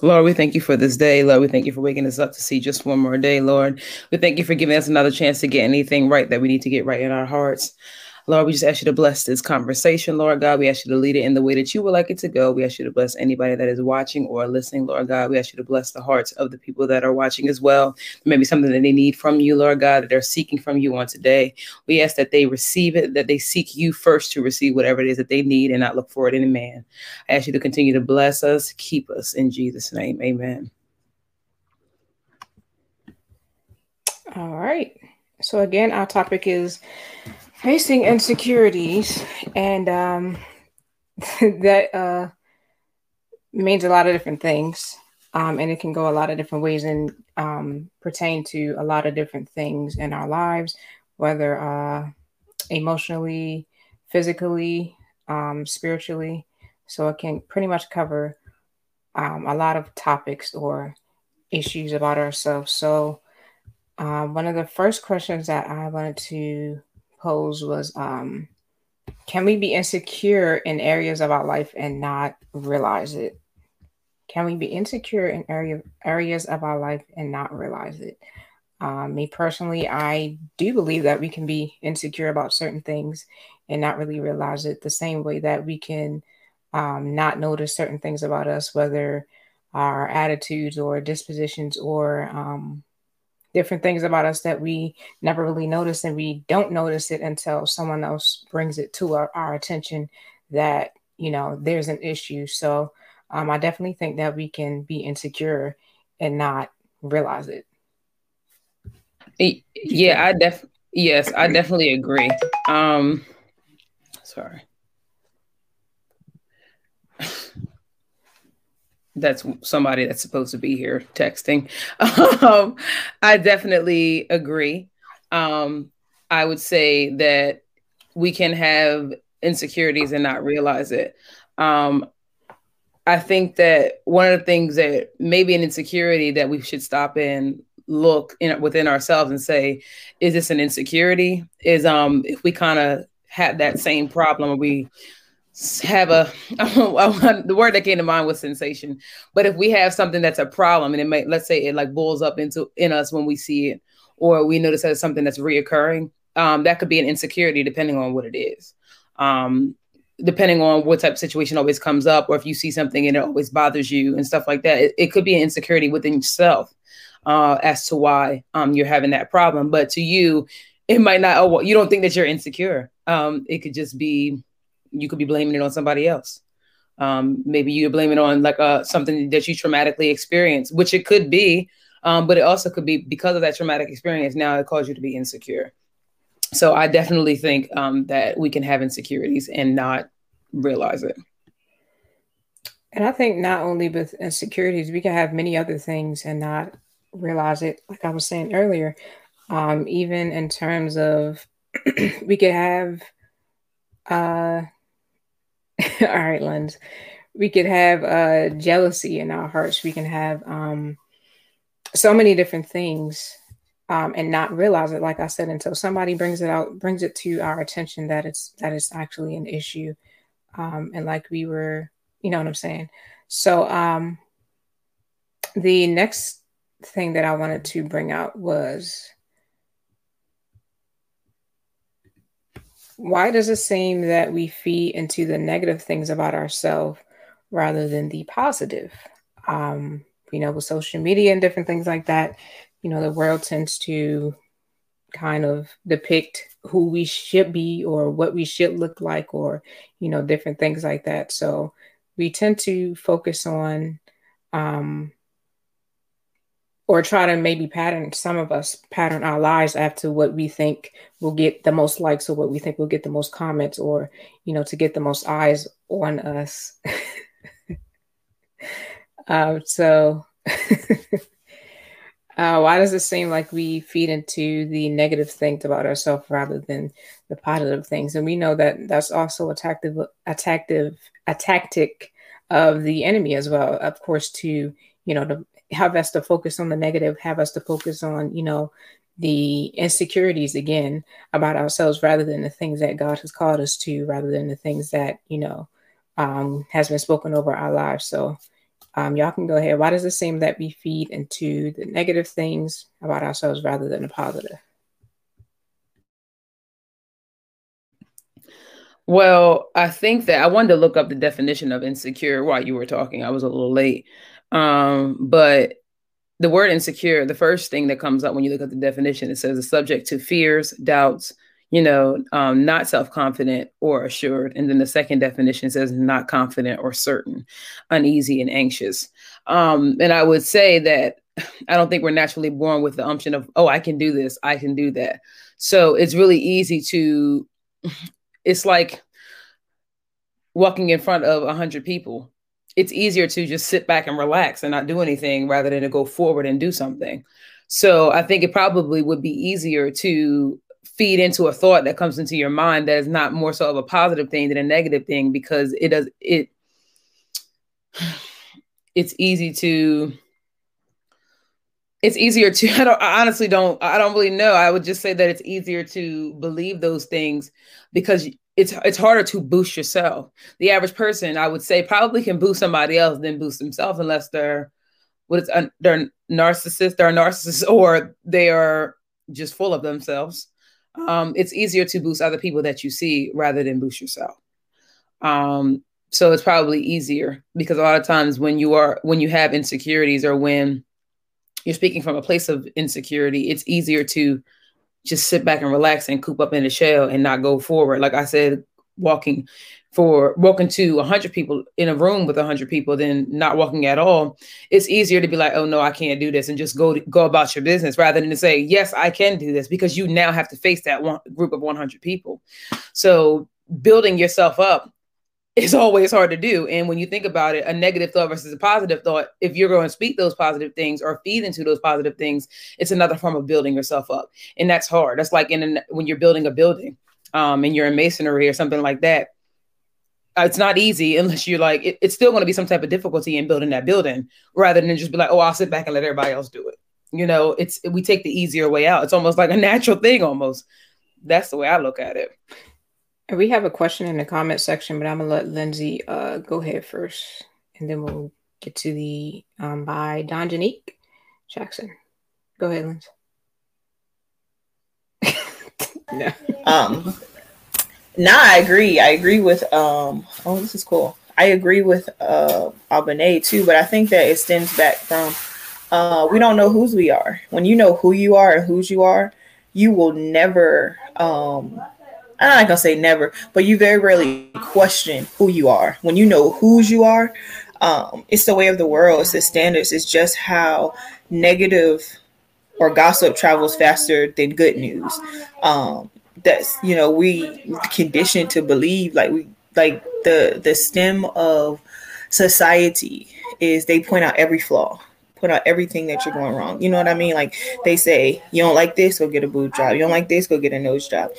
Lord, we thank you for this day. Lord, we thank you for waking us up to see just one more day, Lord. We thank you for giving us another chance to get anything right that we need to get right in our hearts. Lord, we just ask you to bless this conversation, Lord God. We ask you to lead it in the way that you would like it to go. We ask you to bless anybody that is watching or listening, Lord God. We ask you to bless the hearts of the people that are watching as well. Maybe something that they need from you, Lord God, that they're seeking from you on today. We ask that they receive it, that they seek you first to receive whatever it is that they need and not look for it in a man. I ask you to continue to bless us, keep us in Jesus' name. Amen. All right. So, again, our topic is facing insecurities and um, that uh, means a lot of different things. Um, and it can go a lot of different ways and um, pertain to a lot of different things in our lives whether uh, emotionally physically um, spiritually. So it can pretty much cover um, a lot of topics or issues about ourselves. So uh, one of the first questions that i wanted to posed was um, can we be insecure in areas of our life and not realize it? Can we be insecure in area, areas of our life and not realize it? Um, me personally, I do believe that we can be insecure about certain things and not really realize it the same way that we can um, not notice certain things about us, whether our attitudes or dispositions or um, different things about us that we never really notice and we don't notice it until someone else brings it to our, our attention that you know there's an issue. So um, i definitely think that we can be insecure and not realize it. Yeah i def yes i definitely agree. Um sorry that's somebody that's supposed to be here texting. Um, I definitely agree. Um, I would say that we can have insecurities and not realize it. Um, I think that one of the things that maybe an insecurity that we should stop and look in within ourselves and say, is this an insecurity? Is um if we kind of have that same problem, we have a the word that came to mind was sensation. But if we have something that's a problem and it may let's say it like boils up into in us when we see it or we notice that it's something that's reoccurring um, that could be an insecurity depending on what it is. Um, depending on what type of situation always comes up or if you see something and it always bothers you and stuff like that it, it could be an insecurity within yourself uh, as to why um, you're having that problem. But to you it might not oh well, you don't think that you're insecure. Um, it could just be you could be blaming it on somebody else. Um, maybe you blame it on like uh, something that you traumatically experienced, which it could be, um, but it also could be because of that traumatic experience. Now it caused you to be insecure. So I definitely think um, that we can have insecurities and not realize it. And I think not only with insecurities, we can have many other things and not realize it. Like I was saying earlier, um, even in terms of we could have uh, all right, Lens. We could have uh, jealousy in our hearts. We can have um, so many different things um, and not realize it. Like I said, until somebody brings it out, brings it to our attention that it's that it's actually an issue. Um, and like we were, you know what I'm saying. So um, the next thing that I wanted to bring out was why does it seem that we feed into the negative things about ourselves rather than the positive? Um, you know, with social media and different things like that, you know, the world tends to kind of depict who we should be or what we should look like or, you know, different things like that. So we tend to focus on um, or try to maybe pattern some of us pattern our lives after what we think will get the most likes or what we think will get the most comments or you know to get the most eyes on us. Um, so uh, why does it seem like we feed into the negative things about ourselves rather than the positive things? And we know that that's also a tactic a tactic a tactic of the enemy as well of course to you know to have us to focus on the negative, have us to focus on, you know, the insecurities again about ourselves rather than the things that God has called us to, rather than the things that, you know, um, has been spoken over our lives. So Um, y'all can go ahead. Why does it seem that we feed into the negative things about ourselves rather than the positive? Well, I think that I wanted to look up the definition of insecure while you were talking. I was a little late. Um, but the word insecure, the first thing that comes up when you look at the definition, it says a subject to fears, doubts, you know, um, not self confident or assured. And then the second definition says not confident or certain, uneasy and anxious. Um, and I would say that I don't think we're naturally born with the umption of, oh, I can do this, I can do that. So it's really easy to it's like walking in front of a hundred people. It's easier to just sit back and relax and not do anything rather than to go forward and do something. So I think it probably would be easier to feed into a thought that comes into your mind that is not more so of a positive thing than a negative thing because it does it it's easy to it's easier to I, don't, I honestly don't I don't really know. I would just say that it's easier to believe those things because it's it's harder to boost yourself. The average person, I would say, probably can boost somebody else than boost themselves unless they're what it's they're narcissists, they're narcissists, or they are just full of themselves. Um, it's easier to boost other people that you see rather than boost yourself. Um, so it's probably easier because a lot of times when you are when you have insecurities or when you're speaking from a place of insecurity, it's easier to just sit back and relax and coop up in the shell and not go forward. Like I said, walking for walking to 100 people in a room with 100 people than not walking at all it's easier to be like oh no i can't do this and just go go about your business rather than to say yes i can do this because you now have to face that one group of 100 people so building yourself up is always hard to do. And when you think about it, a negative thought versus a positive thought, if you're going to speak those positive things or feed into those positive things, it's another form of building yourself up. And that's hard. That's like in an, when you're building a building um, and you're in masonry or something like that. Uh, it's not easy unless you're like, it, it's still going to be some type of difficulty in building that building rather than just be like, oh, I'll sit back and let everybody else do it. You know, it's, we take the easier way out. It's almost like a natural thing almost. That's the way I look at it. We have a question in the comment section, but I'm gonna let Lindsay uh, go ahead first, and then we'll get to the um, by Don Janique Jackson. Go ahead, Lindsay. no. Um. Nah, I agree. I agree with. Um. Oh, this is cool. I agree with uh too, but I think that it stems back from uh we don't know whose we are. When you know who you are and whose you are, you will never um I'm not gonna say never, but you very rarely question who you are. When you know whose you are, um, it's the way of the world. It's the standards. It's just how negative or gossip travels faster than good news. Um, that's you know we conditioned to believe like we like the the stem of society is they point out every flaw put out everything that you're going wrong. You know what I mean? Like they say, you don't like this, go get a boob job. You don't like this, go get a nose job.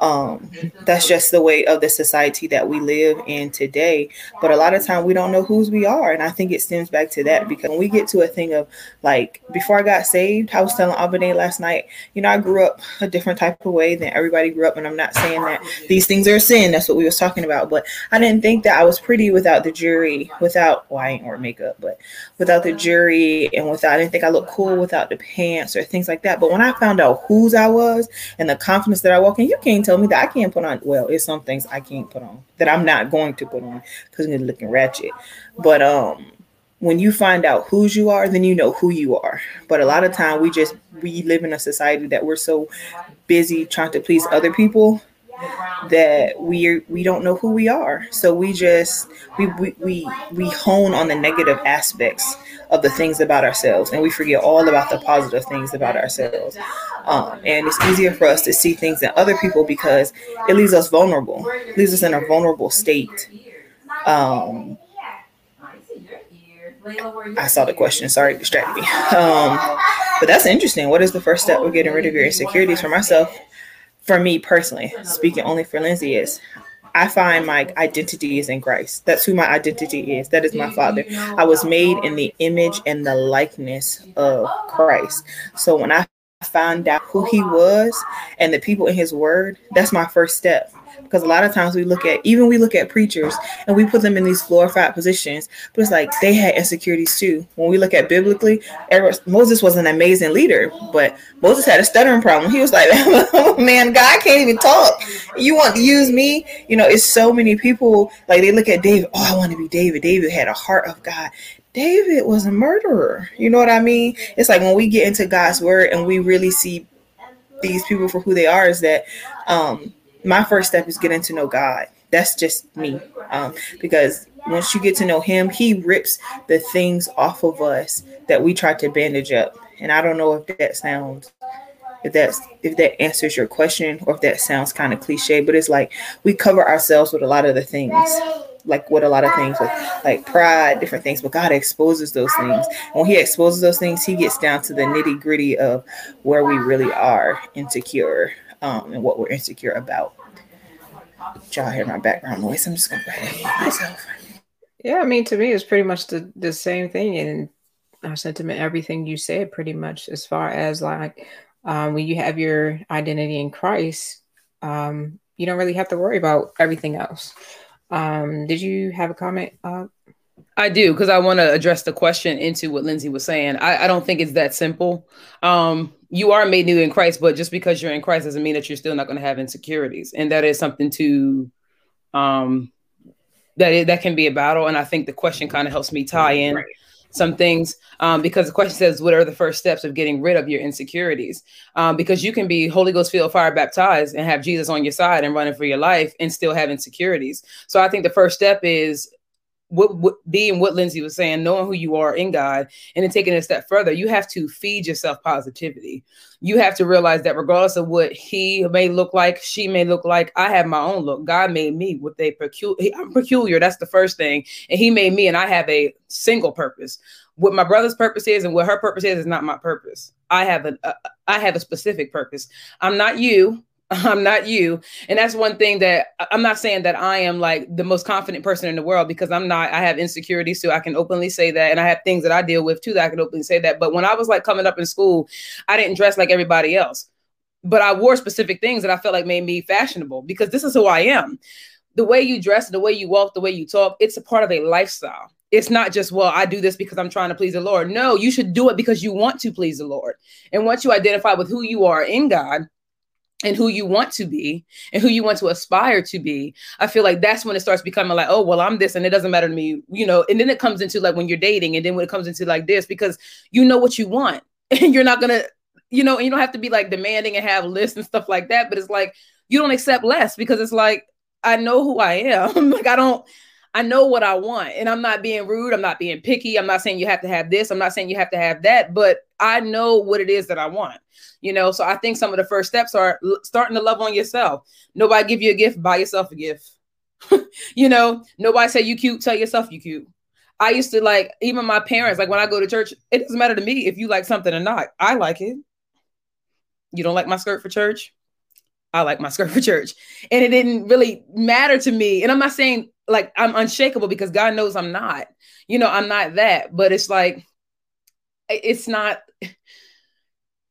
Um, that's just the way of the society that we live in today. But a lot of time we don't know whose we are. And I think it stems back to that because when we get to a thing of like before I got saved, I was telling Albany last night, you know, I grew up a different type of way than everybody grew up. And I'm not saying that these things are a sin. That's what we was talking about. But I didn't think that I was pretty without the jury, without well, I ain't wear makeup, but without the jury and without I didn't think I looked cool without the pants or things like that. But when I found out whose I was and the confidence that I walk in, you can't tell me that I can't put on. Well, it's some things I can't put on that I'm not going to put on because it's looking ratchet. But um, when you find out whose you are, then you know who you are. But a lot of time we just we live in a society that we're so busy trying to please other people that we we don't know who we are. So we just we we we, we hone on the negative aspects of the things about ourselves and we forget all about the positive things about ourselves. Um, and it's easier for us to see things in other people because it leaves us vulnerable, it leaves us in a vulnerable state. Um, I saw the question. Sorry, distracted me. Um, but that's interesting. What is the first step of getting rid of your insecurities? For myself, for me personally, speaking only for Lindsay, is I find my identity is in Christ. That's who my identity is. That is my Father. I was made in the image and the likeness of Christ. So when I found out who He was and the people in His Word, that's my first step. Because a lot of times we look at even we look at preachers and we put them in these glorified positions, but it's like they had insecurities too. When we look at biblically, Moses was an amazing leader, but Moses had a stuttering problem. He was like, "Man, God can't even talk. You want to use me?" You know, it's so many people like they look at David. Oh, I want to be David. David had a heart of God. David was a murderer. You know what I mean? It's like when we get into God's word and we really see these people for who they are, is that um, my first step is getting to know God. That's just me. Um, because once you get to know Him, He rips the things off of us that we try to bandage up. And I don't know if that sounds if that's if that answers your question or if that sounds kind of cliche but it's like we cover ourselves with a lot of the things like with a lot of things with like pride different things but god exposes those things when he exposes those things he gets down to the nitty gritty of where we really are insecure um, and what we're insecure about y'all hear my background noise i'm just gonna go ahead and myself yeah i mean to me it's pretty much the, the same thing and our sentiment everything you said pretty much as far as like um, when you have your identity in christ um, you don't really have to worry about everything else um, did you have a comment? Uh, I do because I want to address the question into what Lindsay was saying. I, I don't think it's that simple. Um, you are made new in Christ, but just because you're in Christ doesn't mean that you're still not going to have insecurities, and that is something to um, that it, that can be a battle. And I think the question kind of helps me tie in. Right some things um, because the question says, What are the first steps of getting rid of your insecurities? Um, because you can be Holy Ghost filled, fire baptized, and have Jesus on your side and running for your life and still have insecurities. So I think the first step is what, what being what Lindsay was saying, knowing who you are in God, and then taking it a step further, you have to feed yourself positivity. You have to realize that regardless of what he may look like, she may look like, I have my own look. God made me with a peculiar. I'm peculiar. That's the first thing, and He made me, and I have a single purpose. What my brother's purpose is, and what her purpose is, is not my purpose. I have a, a uh, I have a specific purpose. I'm not you. I'm not you. And that's one thing that I'm not saying that I am like the most confident person in the world because I'm not. I have insecurities too. I can openly say that. And I have things that I deal with too that I can openly say that. But when I was like coming up in school, I didn't dress like everybody else. But I wore specific things that I felt like made me fashionable because this is who I am. The way you dress, the way you walk, the way you talk, it's a part of a lifestyle it's not just well i do this because i'm trying to please the lord no you should do it because you want to please the lord and once you identify with who you are in god and who you want to be and who you want to aspire to be i feel like that's when it starts becoming like oh well i'm this and it doesn't matter to me you know? And then it comes into like when you're dating and then when it comes into like this because you know what you want and you're not gonna you know and you don't have to be like demanding and have lists and stuff like that but it's like you don't accept less because it's like i know who i am. Like i don't I know what I want and I'm not being rude. I'm not being picky. I'm not saying you have to have this. I'm not saying you have to have that, but I know what it is that I want. You know, so I think some of the first steps are l- starting to love on yourself. Nobody give you a gift, buy yourself a gift. you know, nobody say you cute, tell yourself you cute. I used to like even my parents, like when I go to church, it doesn't matter to me if you like something or not. I like it. You don't like my skirt for church? I like my skirt for church. And it didn't really matter to me. And I'm not saying like I'm unshakable because God knows I'm not. You know, I'm not that, but it's like it's not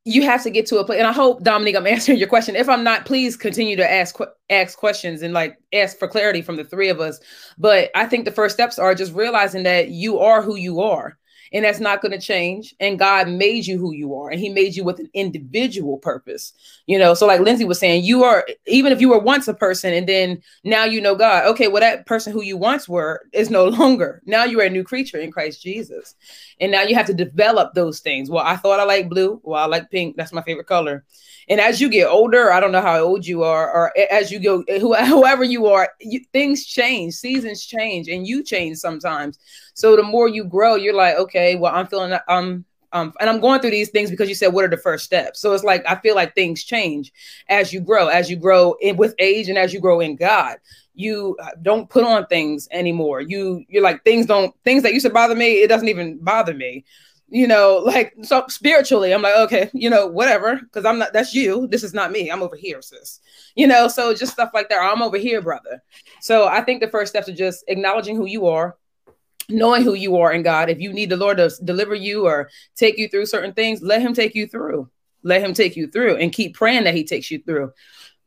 you have to get to a place and i hope dominique i'm answering your question if i'm not please continue to ask ask questions and like ask for clarity from the three of us but i think the first steps are just realizing that you are who you are and that's not going to change. And God made you who you are, and He made you with an individual purpose. You know, so like Lindsay was saying, you are even if you were once a person, and then now you know God. Okay, well that person who you once were is no longer. Now you are a new creature in Christ Jesus, and now you have to develop those things. Well, I thought I like blue. Well, I like pink. That's my favorite color. And as you get older, I don't know how old you are, or as you go, whoever you are, you, things change, seasons change, and you change sometimes. So the more you grow, you're like, okay, well, I'm feeling, um, um, and I'm going through these things because you said, what are the first steps? So it's like, I feel like things change as you grow, as you grow in, with age and as you grow in God. You uh, don't put on things anymore. You, you're like, things don't, things that used to bother me, it doesn't even bother me you know, like so spiritually, I'm like, okay, you know, whatever, because I'm not that's you. This is not me. I'm over here, sis. You know, so just stuff like that. I'm over here, brother. So I think the first steps are just acknowledging who you are, knowing who you are in God. If you need the Lord to deliver you or take you through certain things, let him take you through. Let him take you through and keep praying that he takes you through.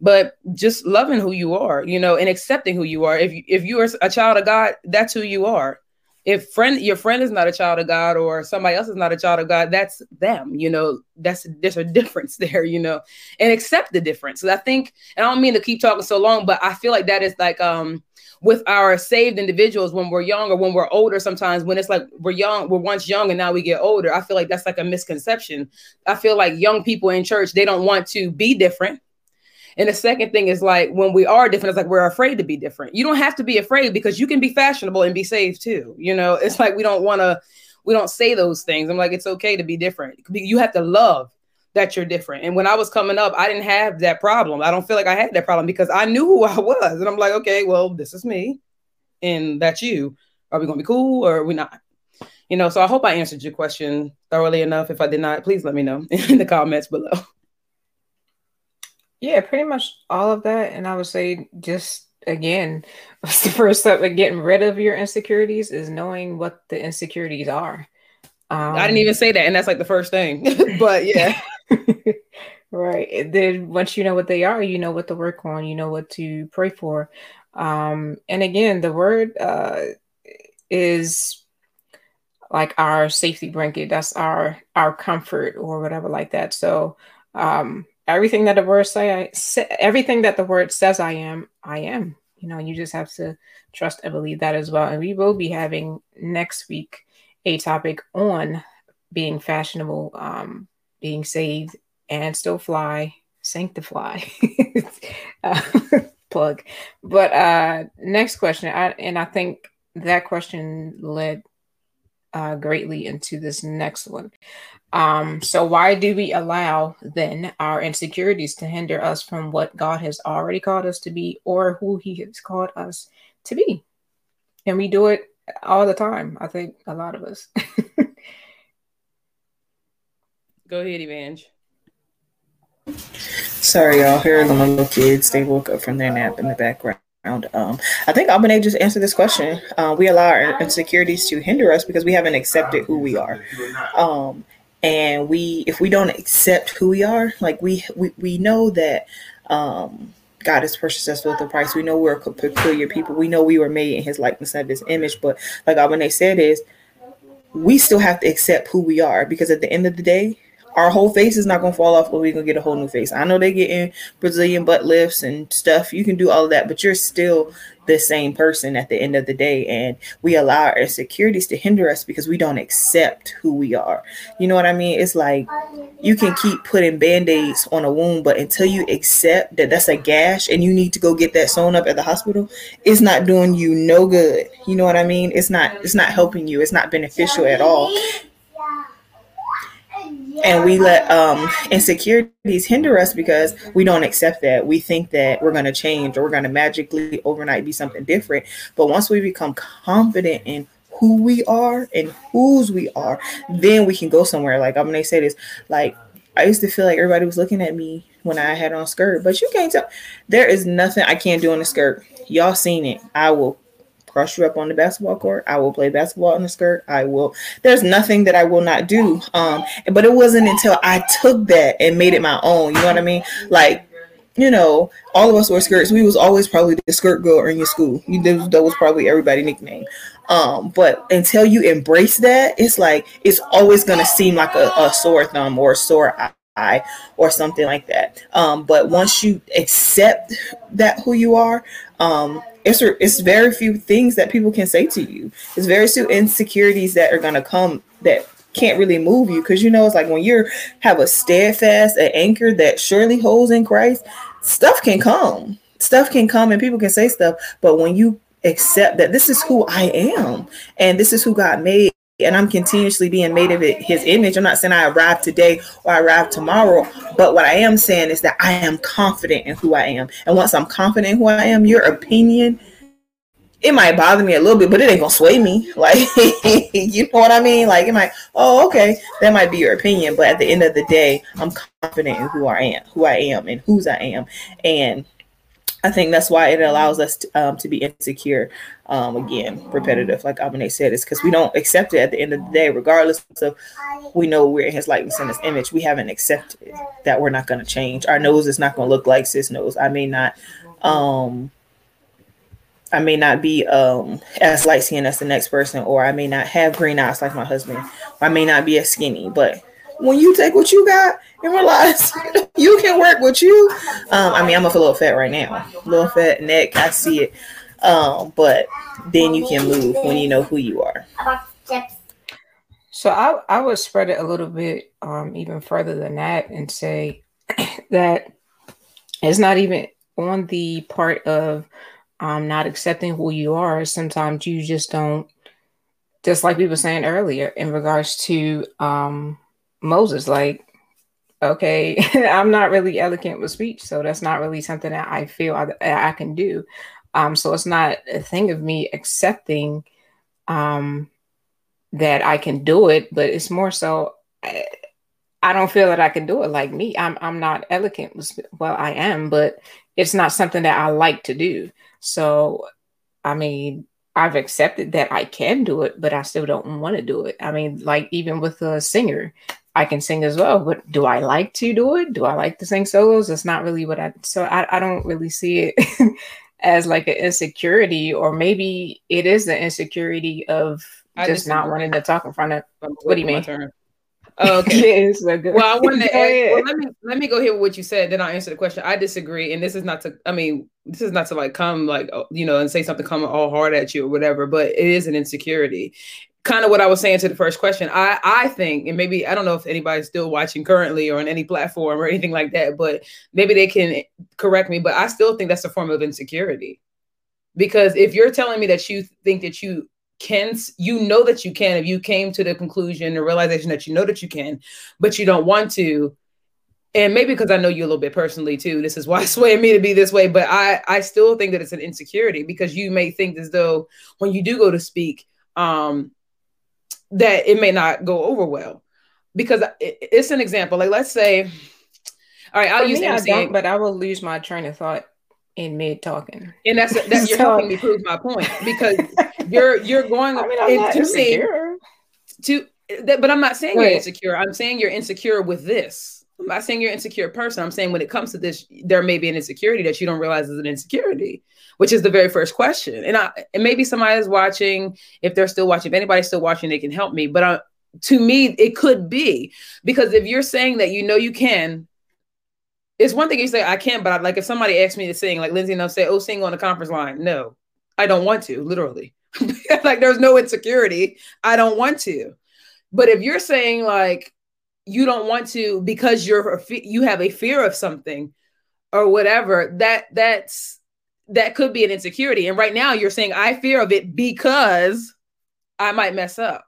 but just loving who you are, you know, and accepting who you are. If you, if you are a child of God, that's who you are. If friend your friend is not a child of God or somebody else is not a child of God, that's them. You know, that's there's a difference there. You know, and accept the difference. I think, and I don't mean to keep talking so long, but I feel like that is like um with our saved individuals when we're young or when we're older sometimes when it's like we're young we're once young and now we get older i feel like that's like a misconception i feel like young people in church they don't want to be different and the second thing is like when we are different, it's like we're afraid to be different. You don't have to be afraid because you can be fashionable and be saved too. You know, it's like we don't want to, we don't say those things. I'm like, it's okay to be different. You have to love that you're different. And when I was coming up, I didn't have that problem. I don't feel like I had that problem because I knew who I was. And I'm like, okay, well, this is me and that's you. Are we going to be cool or are we not? You know, so I hope I answered your question thoroughly enough. If I did not, please let me know in the comments below. Yeah, pretty much all of that. And I would say just again, the first step of getting rid of your insecurities is knowing what the insecurities are. Um, I didn't even say that, and that's like the first thing. but yeah. right. Then once you know what they are, you know what to work on, you know what to pray for. Um, and again, the word uh, is like our safety blanket. That's our our comfort or whatever like that. So um everything that the word say, I say everything that the word says I am, I am. You know, you just have to trust and believe that as well. And we will be having next week a topic on being fashionable, um, being saved, and still fly, sanctify. uh, plug. But uh, next question, I, and I think that question led uh, greatly into this next one. Um, so why do we allow then our insecurities to hinder us from what God has already called us to be or who he has called us to be? And we do it all the time. I think a lot of us. Go ahead, Evange. Sorry, y'all. Here are the little kids. They woke up from their nap in the background. Um, I think Albany just answered this question. Uh, we allow our insecurities to hinder us because we haven't accepted who we are. Um, and we if we don't accept who we are like we we, we know that um God has purchased us with a price. We know we're a peculiar people. We know we were made in His likeness and His image. But like Abane said, is we still have to accept who we are because at the end of the day, our whole face is not gonna fall off, but we're gonna get a whole new face. I know they get in Brazilian butt lifts and stuff. You can do all of that, but you're still the same person at the end of the day. And we allow our insecurities to hinder us because we don't accept who we are. You know what I mean? It's like you can keep putting band-aids on a wound, but until you accept that that's a gash and you need to go get that sewn up at the hospital, it's not doing you no good. You know what I mean? It's not it's not helping you. It's not beneficial at all and we let um, insecurities hinder us because we don't accept that. We think that we're going to change or we're going to magically overnight be something different. But once we become confident in who we are and whose we are then we can go somewhere. Like i'm to say this like i used to feel like everybody was looking at me when i had on skirt but you can't tell. There is nothing i can't do in a skirt. Y'all seen it. I will crush you up on the basketball court. I will play basketball in the skirt. I will. There's nothing that I will not do. Um, but it wasn't until I took that and made it my own. You know what I mean? Like, you know, all of us wore skirts. We was always probably the skirt girl in your school. You, that was probably everybody nickname. Um, but until you embrace that, it's like it's always gonna seem like a, a sore thumb or a sore eye or something like that. Um, but once you accept that who you are, um, it's it's very few things that people can say to you. It's very few insecurities that are gonna come that can't really move you because you know it's like when you have a steadfast an anchor that surely holds in Christ, stuff can come. Stuff can come and people can say stuff, but when you accept that this is who I am and this is who God made and I'm continuously being made of his image. I'm not saying I arrived today or I arrived tomorrow, but what I am saying is that I am confident in who I am. And once I'm confident in who I am, your opinion, it might bother me a little bit, but it ain't gonna sway me. Like, you know what I mean? Like, it might, oh, okay, that might be your opinion, but at the end of the day, I'm confident in who I am, who I am, and whose I am. And I think that's why it allows us to, um, to be insecure. Um, again, repetitive, like Abene said, is because we don't accept it at the end of the day, regardless of we know we're in his likeness and his image. We haven't accepted that we're not going to change. Our nose is not going to look like sis nose. I may not, um, I may not be um, as light skinned as the next person, or I may not have green eyes like my husband. I may not be as skinny, but when you take what you got and realize you can work with you. Um, I mean, I'm a little fat right now, little fat neck. I see it. Um, but then you can move when you know who you are. So I, I would spread it a little bit um, even further than that and say that it's not even on the part of um, not accepting who you are. Sometimes you just don't, just like we were saying earlier in regards to um, Moses, like, okay, I'm not really eloquent with speech, so that's not really something that I feel I, I can do. Um, so it's not a thing of me accepting um, that I can do it, but it's more so I, I don't feel that I can do it like me. I'm I'm not eloquent. Well, I am, but it's not something that I like to do. So, I mean, I've accepted that I can do it, but I still don't want to do it. I mean, like even with a singer, I can sing as well, but do I like to do it? Do I like to sing solos? That's not really what I so I, I don't really see it as like an insecurity, or maybe it is the insecurity of I just not wanting to talk in front of what do you mean? Oh, okay. so well, I wanted to ask, well, let me let me go here with what you said, then I'll answer the question. I disagree, and this is not to. I mean, this is not to like come like oh, you know and say something come all hard at you or whatever, but it is an insecurity, kind of what I was saying to the first question. I I think, and maybe I don't know if anybody's still watching currently or on any platform or anything like that, but maybe they can correct me. But I still think that's a form of insecurity, because if you're telling me that you think that you can, you know that you can, if you came to the conclusion or realization that you know that you can, but you don't want to. And maybe because I know you a little bit personally too, this is why it's swaying me to be this way. But I, I still think that it's an insecurity because you may think as though when you do go to speak, um, that it may not go over well because it's an example. Like let's say, all right, I'll For use me, I don't, but I will lose my train of thought in mid talking. And that's that you're so, helping me prove my point because you're you're going I mean, to say to that, but I'm not saying you're insecure. I'm saying you're insecure with this. I'm not saying you're an insecure person. I'm saying when it comes to this, there may be an insecurity that you don't realize is an insecurity which is the very first question. And I, and maybe somebody is watching, if they're still watching, if anybody's still watching, they can help me. But uh, to me, it could be because if you're saying that you know you can, it's one thing you say I can, but I, like if somebody asks me to sing, like Lindsay, and I'll say, "Oh, sing on the conference line." No, I don't want to. Literally, like there's no insecurity. I don't want to. But if you're saying like you don't want to because you're you have a fear of something or whatever, that that's that could be an insecurity. And right now you're saying I fear of it because I might mess up.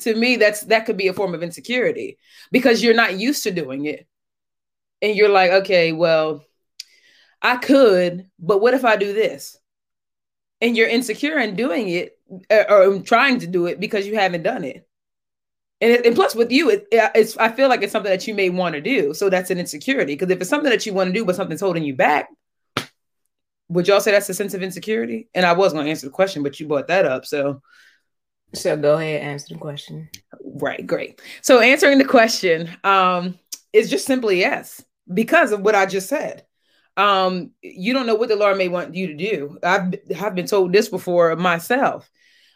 To me, that's that could be a form of insecurity because you're not used to doing it. And you're like, okay, well, I could, but what if I do this? And you're insecure in doing it uh, or trying to do it because you haven't done it. And, it, and plus with you, it, it's I feel like it's something that you may want to do. So that's an insecurity. Because if it's something that you want to do, but something's holding you back, would y'all say that's a sense of insecurity? And I was going to answer the question, but you brought that up. So, so go ahead answer the question. Right, great. So answering the question um, is just simply yes, because of what I just said. Um, you don't know what the Lord may want you to do. I've I've been told this before myself.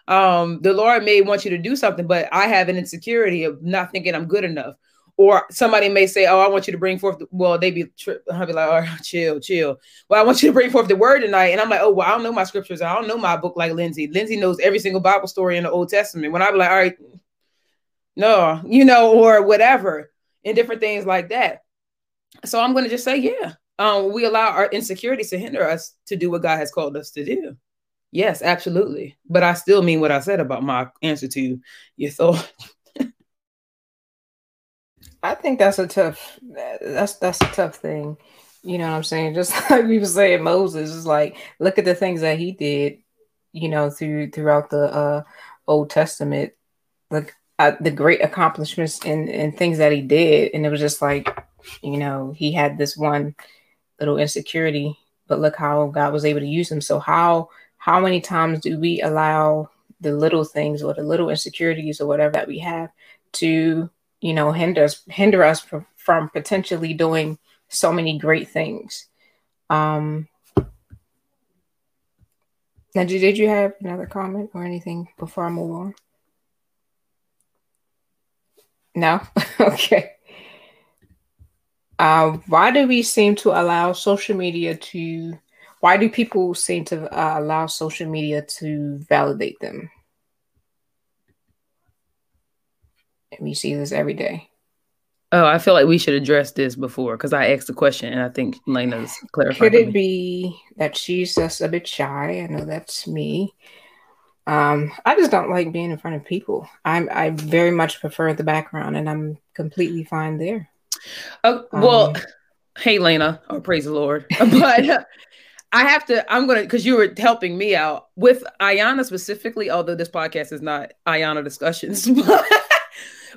Um, the Lord may want you to do something, but I have an insecurity of not thinking I'm good enough or somebody may say, "Oh, I want you to bring forth." The, well, they be tri- I'll be like, "All right, chill, chill." Well, I want you to bring forth the word tonight, and I'm like, "Oh, well, I don't know my scriptures. I don't know my book like Lindsay. Lindsay knows every single Bible story in the Old Testament." When I be like, "All right, no, you know," or whatever, and different things like that. So I'm going to just say, yeah, um, we allow our insecurities to hinder us to do what God has called us to do. Yes, absolutely. But I still mean what I said about my answer to your thought. I think that's a tough. That's that's a tough thing. You know what I'm saying? Just like we were saying, Moses is like, look at the things that he did. You know, through throughout the uh, Old Testament, like uh, the great accomplishments and and things that he did, and it was just like, you know, he had this one little insecurity but look how God was able to use him. So how how many times do we allow the little things or the little insecurities or whatever that we have to you know hinder us hinder us from, from potentially doing so many great things. Um now did you have another comment or anything before i move on? No? Okay. Uh, why do we seem to allow social media to why do people seem to uh, allow social media to validate them and we see this every day. Oh, I feel like we should address this before because I asked the question and I think Lena's clarifying. Could it be that she's just a bit shy? I know that's me. Um, I just don't like being in front of people. I'm I very much prefer the background, and I'm completely fine there. Uh, well, um, hey Lena, oh praise the Lord, but I have to. I'm gonna because you were helping me out with Ayana specifically. Although this podcast is not Ayana discussions, but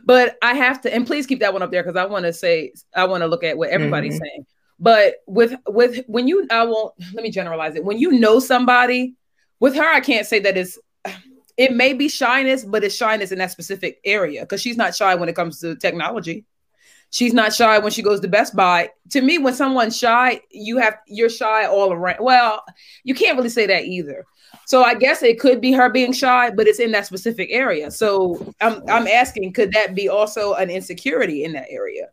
but I have to, and please keep that one up there because I want to say, I want to look at what everybody's mm-hmm. saying. But with with when you, I won't. Let me generalize it. When you know somebody, with her, I can't say that it's. It may be shyness, but it's shyness in that specific area because she's not shy when it comes to technology. She's not shy when she goes to Best Buy. To me, when someone's shy, you have you're shy all around. Well, you can't really say that either. So I guess it could be her being shy, but it's in that specific area. So I'm I'm asking, could that be also an insecurity in that area?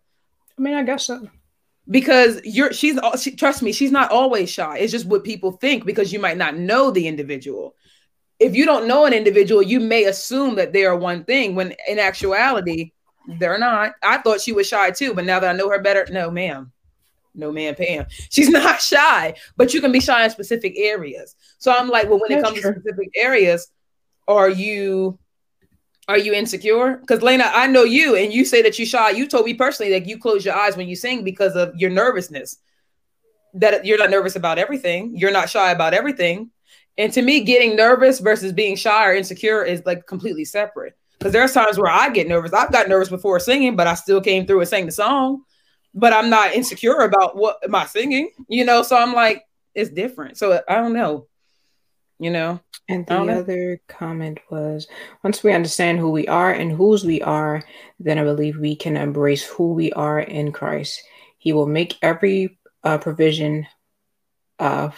I mean, I guess so. Because you're she's she, trust me, she's not always shy. It's just what people think because you might not know the individual. If you don't know an individual, you may assume that they are one thing when in actuality they're not. I thought she was shy too, but now that I know her better, no, ma'am no man Pam. She's not shy, but you can be shy in specific areas. So I'm like, well, when That's it comes true. to specific areas, are you are you insecure? Because Lena, I know you, and you say that you shy. You told me personally that you close your eyes when you sing because of your nervousness. That you're not nervous about everything. You're not shy about everything. And to me, getting nervous versus being shy or insecure is like completely separate. Because there's times where I get nervous. I've got nervous before singing, but I still came through and sang the song but I'm not insecure about what I singing, you know. So I'm like, it's different. So I don't know, you know. And the other know. comment was once we understand who we are and whose we are, then I believe we can embrace who we are in Christ. He will make every uh, provision uh,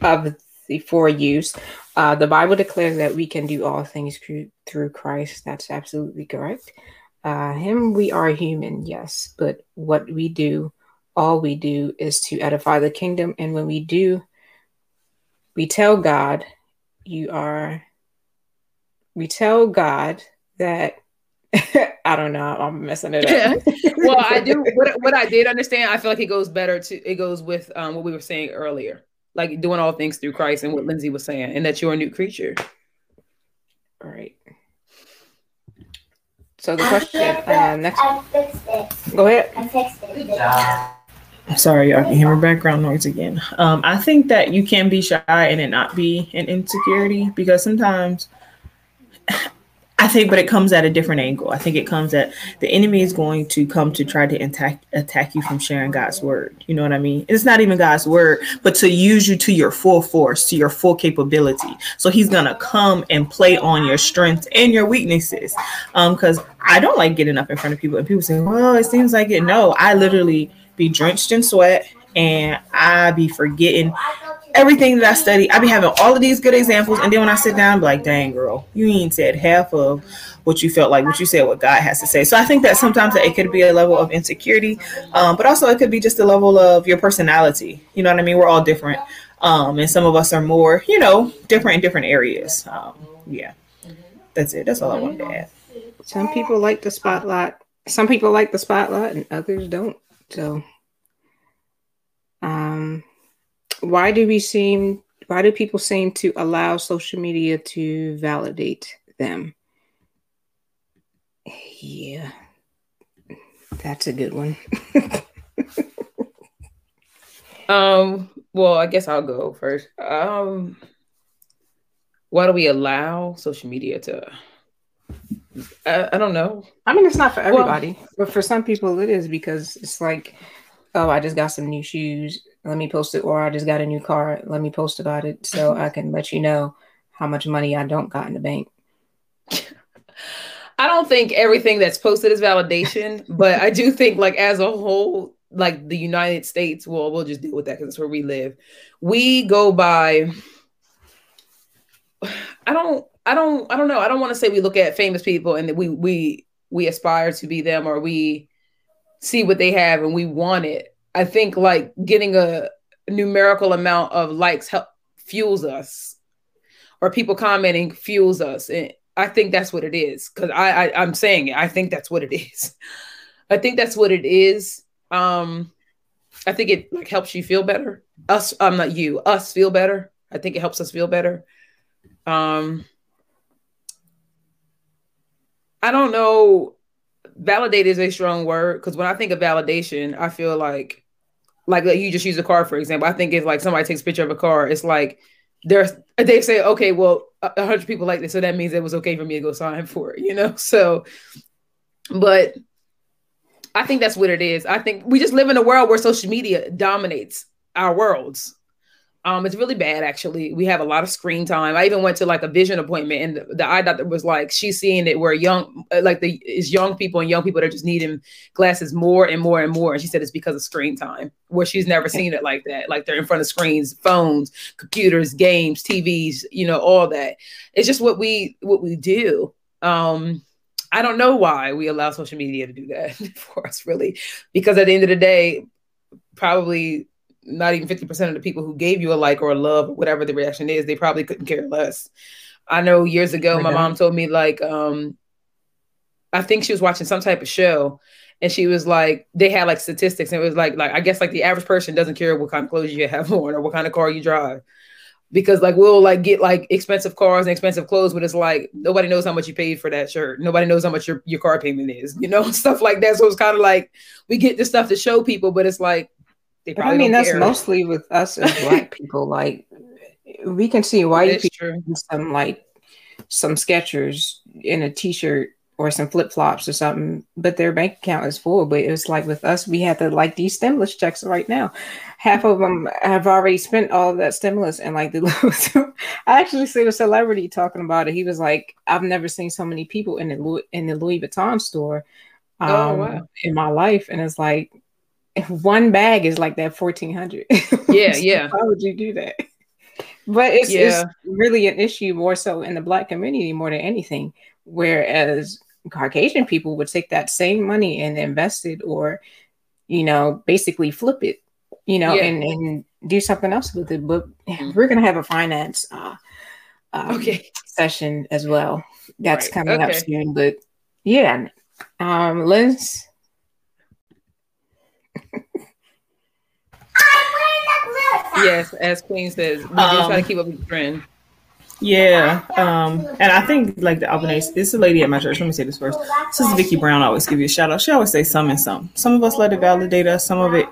of the for use. Uh, the Bible declares that we can do all things through, through Christ. That's absolutely correct. Uh, him, we are human, yes, but what we do, all we do is to edify the kingdom. And when we do, we tell God, you are, we tell God that I don't know. I'm messing it up. well, I do. What, what, I did understand, I feel like it goes better to it goes with um, what we were saying earlier, like doing all things through Christ and what Lindsay was saying, and that you're a new creature. All right. So the question uh, next. Go ahead. I fixed it. Sorry, y'all can hear my background noise again. Um, I think that you can be shy and it not be an insecurity because sometimes I think, but it comes at a different angle. I think it comes at the enemy is going to come to try to attack attack you from sharing God's word. You know what I mean? It's not even God's word, but to use you to your full force, to your full capability. So he's gonna come and play on your strengths and your weaknesses. Um, because I don't like getting up in front of people and people say, "Well, it seems like it." No, I literally be drenched in sweat and I be forgetting everything that I study, I be having all of these good examples, and then when I sit down, I'm like, dang girl, you ain't said half of what you felt like, what you said, what God has to say. So I think that sometimes it could be a level of insecurity, um, but also it could be just a level of your personality. You know what I mean? We're all different, um, and some of us are more, you know, different in different areas. Um, yeah, that's it. That's all I wanted to add. Some people like the spotlight. Some people like the spotlight, and others don't. So, um, why do we seem why do people seem to allow social media to validate them? Yeah. That's a good one. Um well i guess i'll go first. Um why do we allow social media to I, I don't know. I mean it's not for everybody well, but for some people it is because it's like oh i just got some new shoes let me post it, or I just got a new car, let me post about it so I can let you know how much money I don't got in the bank. I don't think everything that's posted is validation, but I do think like as a whole, like the United States, well, we'll just deal with that because it's where we live. We go by I don't I don't I don't know. I don't want to say we look at famous people and that we we we aspire to be them or we see what they have and we want it. I think like getting a numerical amount of likes help fuels us or people commenting fuels us. And I think that's what it is. Cause I, I I'm saying it. I think that's what it is. I think that's what it is. Um I think it like helps you feel better. Us, I'm um, not you, us feel better. I think it helps us feel better. Um I don't know. Validate is a strong word because when I think of validation, I feel like, like you just use a car for example. I think if like somebody takes a picture of a car, it's like there's they say, okay, well, a hundred people like this, so that means it was okay for me to go sign for it, you know. So, but I think that's what it is. I think we just live in a world where social media dominates our worlds. Um, it's really bad actually. We have a lot of screen time. I even went to like a vision appointment, and the, the eye doctor was like, she's seeing it where young, uh, like the is young people and young people that are just needing glasses more and more and more. And she said it's because of screen time, where she's never seen it like that. Like they're in front of screens, phones, computers, games, TVs, you know, all that. It's just what we what we do. Um, I don't know why we allow social media to do that for us, really, because at the end of the day, probably not even 50% of the people who gave you a like or a love, whatever the reaction is, they probably couldn't care less. I know years ago, my mom told me like, um, I think she was watching some type of show and she was like, they had like statistics and it was like, like, I guess like the average person doesn't care what kind of clothes you have on or what kind of car you drive. Because like we'll like get like expensive cars and expensive clothes, but it's like nobody knows how much you paid for that shirt. Nobody knows how much your, your car payment is, you know, stuff like that. So it's kind of like we get this stuff to show people, but it's like they probably I mean, that's care. mostly with us as black people. Like we can see white people in some like some Skechers in a t-shirt or some flip flops or something, but their bank account is full. But it's like with us, we have to like these stimulus checks right now. Half of them have already spent all of that stimulus, and like the I actually see a celebrity talking about it. He was like, "I've never seen so many people in the Louis, in the Louis Vuitton store oh, um, oh, wow. in my life," and it's like one bag is like that 1400 yeah so yeah why would you do that but it's, yeah. it's really an issue more so in the black community more than anything whereas caucasian people would take that same money and invest it or you know basically flip it you know yeah. and, and do something else with it but mm-hmm. we're gonna have a finance uh, um, okay session as well that's right. coming okay. up soon but yeah um liz yes, as Queen says, we um, try to keep up with the trend. Yeah, um, and I think like the Albanese, this is a lady at my church. Let me say this first. Sister Vicky Brown I always give you a shout out. She always say some and some. Some of us let it validate us. Some of it,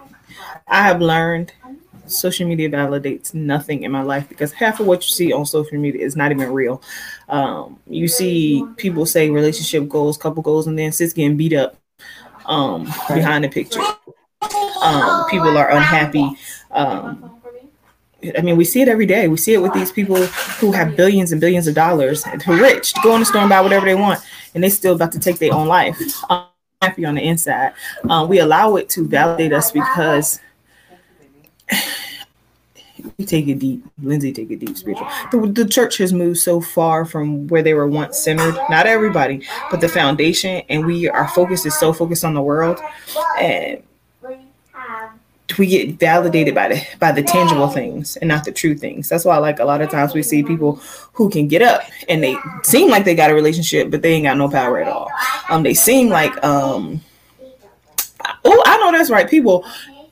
I have learned, social media validates nothing in my life because half of what you see on social media is not even real. Um, you see people say relationship goals, couple goals, and then sis getting beat up um, behind the picture. Um, people are unhappy. Um, I mean, we see it every day. We see it with these people who have billions and billions of dollars, who are rich, go in the store and buy whatever they want, and they still about to take their own life. Um, happy on the inside. Um, we allow it to validate us because we take it deep. Lindsay take it deep spiritual. The, the church has moved so far from where they were once centered. Not everybody, but the foundation, and we our focus is so focused on the world, and we get validated by the by the tangible things and not the true things. That's why like a lot of times we see people who can get up and they seem like they got a relationship, but they ain't got no power at all. Um, they seem like um, oh, I know that's right. People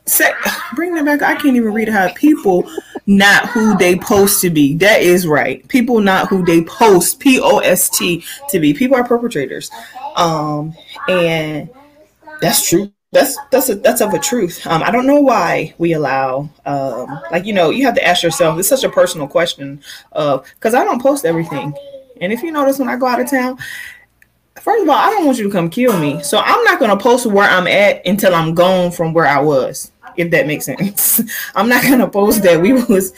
say bring them back. I can't even read how people not who they post to be. That is right. People not who they post P O S T to be. People are perpetrators, um, and that's true that's that's a, that's of a truth. Um, I don't know why we allow, um, like you know, you have to ask yourself. It's such a personal question, of because I don't post everything, and if you notice when I go out of town, first of all, I don't want you to come kill me, so I'm not gonna post where I'm at until I'm gone from where I was. if that makes sense. I'm not gonna post that we was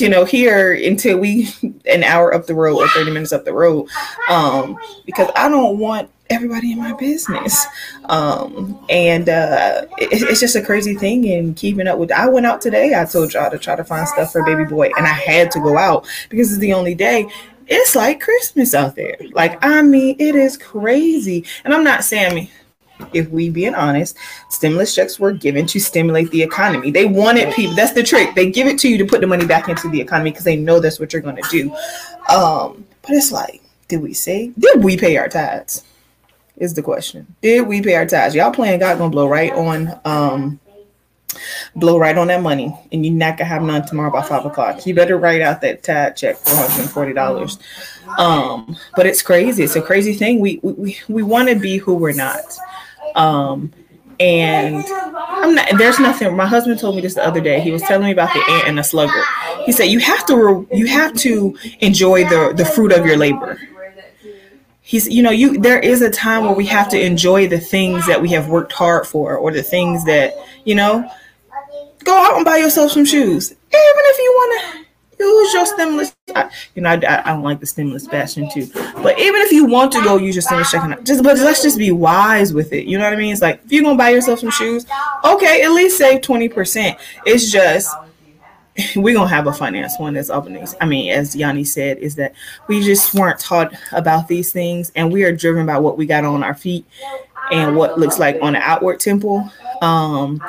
you know, here until we an hour up the road or 30 minutes up the road. Um, because I don't want everybody in my business. Um, and uh, it, it's just a crazy thing and keeping up with I went out today, I told y'all to try to find stuff for baby boy, and I had to go out because it's the only day. It's like Christmas out there. Like, I mean, it is crazy. And I'm not saying if we being honest, stimulus checks were given to stimulate the economy. They wanted people. That's the trick. They give it to you to put the money back into the economy because they know that's what you're going to do. Um, but it's like, did we say? Did we pay our tithes? Is the question. Did we pay our tithes? Y'all playing God gonna blow right on um blow right on that money and you're not gonna have none tomorrow by five o'clock. You better write out that tithe check for $140. Um, but it's crazy. It's a crazy thing. We we, we want to be who we're not. Um, and I'm not. There's nothing. My husband told me this the other day. He was telling me about the ant and the sluggard. He said you have to you have to enjoy the the fruit of your labor. He's, you know, you there is a time where we have to enjoy the things that we have worked hard for, or the things that you know. Go out and buy yourself some shoes, even if you want to use your stimulus. I, you know, I, I, don't like the stimulus fashion too. But even if you want to go use your stimulus check, just but let's just be wise with it. You know what I mean? It's like if you're gonna buy yourself some shoes, okay, at least save twenty percent. It's just we're gonna have a finance one that's Albanese. I mean, as Yanni said, is that we just weren't taught about these things, and we are driven by what we got on our feet and what looks like on the outward temple. Um,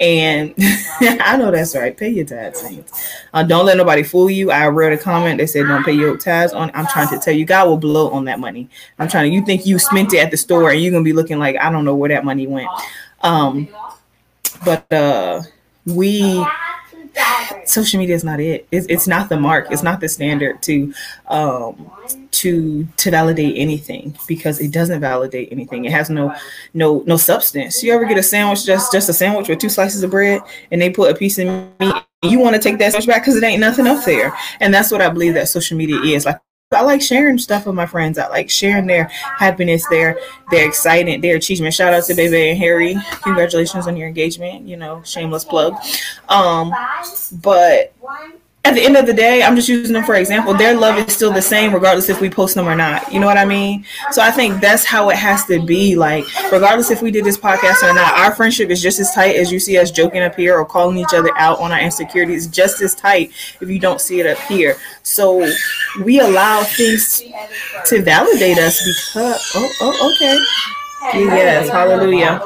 and I know that's right. Pay your tithes, saints. Uh, don't let nobody fool you. I read a comment that said, "Don't pay your tithes." On, I'm trying to tell you, God will blow on that money. I'm trying to. You think you spent it at the store, and you're gonna be looking like I don't know where that money went. Um, but uh, we social media is not it. It's, it's not the mark. It's not the standard to um, to to validate anything because it doesn't validate anything. It has no no no substance. You ever get a sandwich just just a sandwich with two slices of bread and they put a piece of meat you want to take that sandwich back because it ain't nothing up there. And that's what I believe that social media is. Like I like sharing stuff with my friends. I like sharing their happiness, their their excitement, their achievement. Shout out to Baby and Harry. Congratulations on your engagement. You know, shameless plug. Um, but at the end of the day, I'm just using them for example. Their love is still the same, regardless if we post them or not. You know what I mean? So I think that's how it has to be. Like, regardless if we did this podcast or not, our friendship is just as tight as you see us joking up here or calling each other out on our insecurities. Just as tight if you don't see it up here. So we allow things to validate us because. Oh, oh, okay. Yes, hallelujah.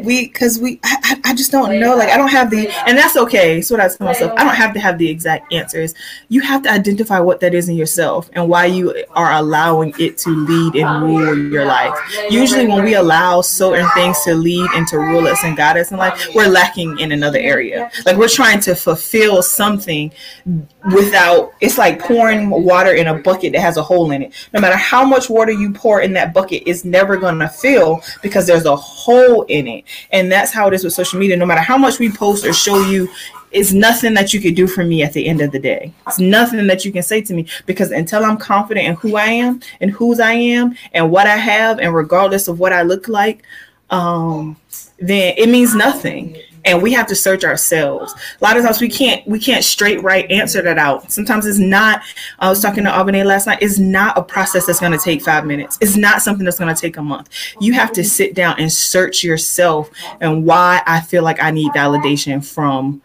we, because we, I, I just don't know. Like, I don't have the, and that's okay. So what I tell myself. I don't have to have the exact answers. You have to identify what that is in yourself and why you are allowing it to lead and rule your life. Usually, when we allow certain things to lead and to rule us and guide us in life, we're lacking in another area. Like we're trying to fulfill something without. It's like pouring water in a bucket that has a hole in it. No matter how much water you pour pour in that bucket is never going to fill because there's a hole in it. And that's how it is with social media. No matter how much we post or show you, it's nothing that you could do for me at the end of the day. It's nothing that you can say to me because until I'm confident in who I am and whose I am and what I have, and regardless of what I look like, um, then it means nothing and we have to search ourselves. A lot of times we can't we can't straight right answer that out. Sometimes it's not. I was talking to Albany last night. It's not a process that's going to take five minutes. It's not something that's going to take a month. You have to sit down and search yourself and why I feel like I need validation from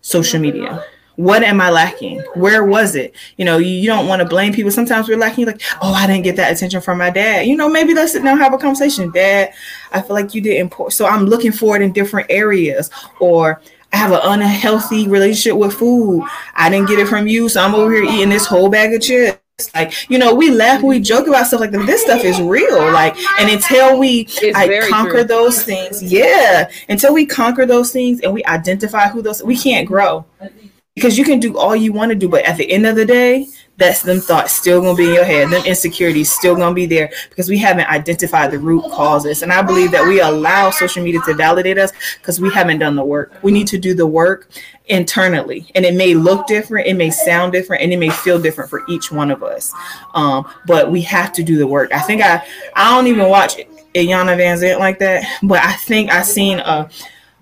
social media what am I lacking? Where was it? You know, you, you don't want to blame people. Sometimes we're lacking, like, oh, I didn't get that attention from my dad. You know, maybe let's sit down have a conversation. Dad, I feel like you did important. So I'm looking for it in different areas. Or I have an unhealthy relationship with food. I didn't get it from you. So I'm over here eating this whole bag of chips like you know we laugh we joke about stuff like that this stuff is real like and until we I conquer true. those things yeah until we conquer those things and we identify who those we can't grow because you can do all you want to do, but at the end of the day, that's them thoughts still gonna be in your head. Them insecurities still gonna be there because we haven't identified the root causes. And I believe that we allow social media to validate us because we haven't done the work. We need to do the work internally, and it may look different, it may sound different, and it may feel different for each one of us. Um, but we have to do the work. I think I I don't even watch Iyanla Vanzant like that, but I think I seen a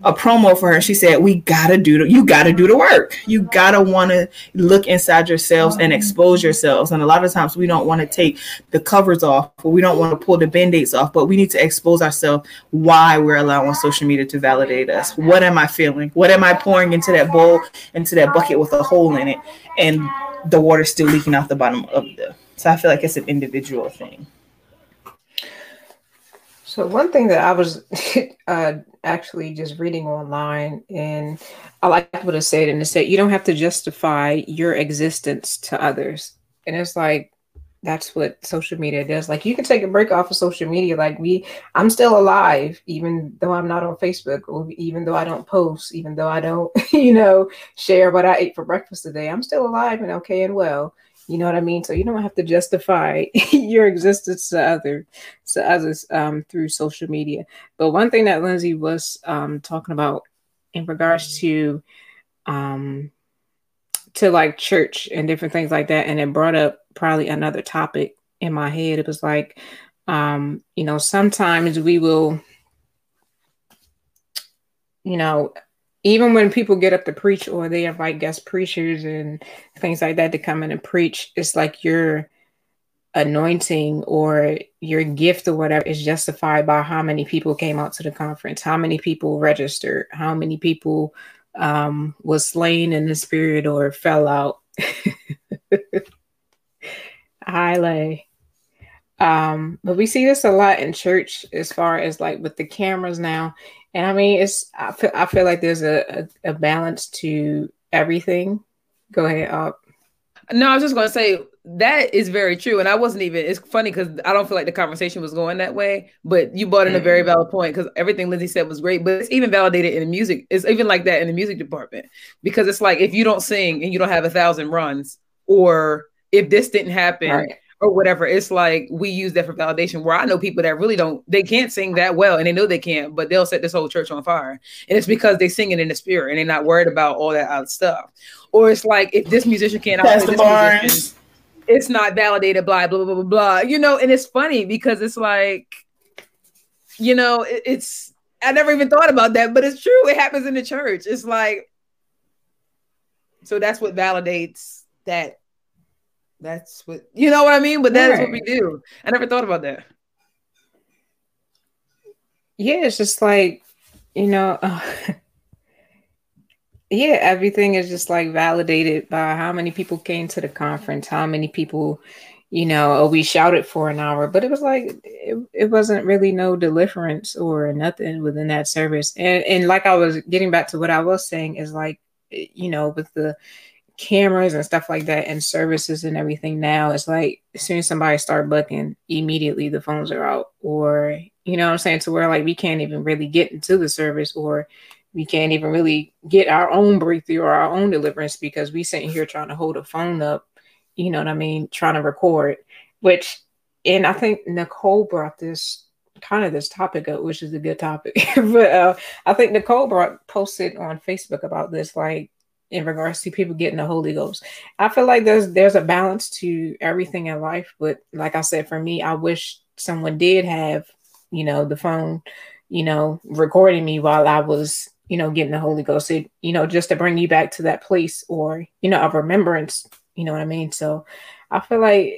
a promo for her. She said, "We gotta do the, you gotta do the work. You gotta want to look inside yourselves and expose yourselves. And a lot of times we don't want to take the covers off, or we don't want to pull the band-aids off, but we need to expose ourselves. Why we're allowing social media to validate us? What am I feeling? What am I pouring into that bowl, into that bucket with a hole in it, and the water's still leaking out the bottom of the? So I feel like it's an individual thing." So one thing that I was uh, actually just reading online, and I like what it said, and it said you don't have to justify your existence to others, and it's like that's what social media does. Like you can take a break off of social media. Like we, I'm still alive, even though I'm not on Facebook, or even though I don't post, even though I don't, you know, share what I ate for breakfast today. I'm still alive and okay and well. You know what I mean? So you don't have to justify your existence to other to others um, through social media. But one thing that Lindsay was um, talking about in regards to um, to like church and different things like that, and it brought up probably another topic in my head. It was like, um, you know, sometimes we will, you know, even when people get up to preach or they invite guest preachers and things like that to come in and preach, it's like your anointing or your gift or whatever is justified by how many people came out to the conference, how many people registered, how many people um, was slain in the spirit or fell out. Highlight. Um, but we see this a lot in church as far as like with the cameras now. And I mean, it's I feel I feel like there's a, a, a balance to everything. Go ahead, up. No, I was just going to say that is very true, and I wasn't even. It's funny because I don't feel like the conversation was going that way, but you brought in a very mm-hmm. valid point because everything Lindsay said was great. But it's even validated in the music. It's even like that in the music department because it's like if you don't sing and you don't have a thousand runs, or if this didn't happen, right or whatever. It's like we use that for validation. Where I know people that really don't, they can't sing that well, and they know they can't, but they'll set this whole church on fire, and it's because they sing it in the spirit and they're not worried about all that other stuff. Or it's like if this musician can't outplay this musician, it's not validated. Blah blah blah blah blah. You know, and it's funny because it's like, you know, it, it's. I never even thought about that, but it's true. It happens in the church. It's like, so that's what validates that that's what you know what I mean. But that right. is what we do. I never thought about that. Yeah, it's just like you know. Uh, yeah, everything is just like validated by how many people came to the conference, how many people, you know, we shouted for an hour, but it was like it, it wasn't really no deliverance or nothing within that service. And and like I was getting back to what I was saying is like, you know, with the cameras and stuff like that and services and everything now it's like as soon as somebody start bucking immediately the phones are out. Or you know what i'm saying? To where like we can't even really get into the service or we can't even really get our own breakthrough or our own deliverance because we sitting here trying to hold a phone up you know what i mean? Trying to record which and i think nicole brought this kind of this topic up which is a good topic. But uh, i think nicole brought posted on facebook about this like in regards to people getting the Holy Ghost. I feel like there's there's a balance to everything in life, but like I said, for me, I wish someone did have, you know, the phone, you know, recording me while I was, you know, getting the Holy Ghost. It, you know, just to bring you back to that place or, you know, of remembrance. You know what I mean? So I feel like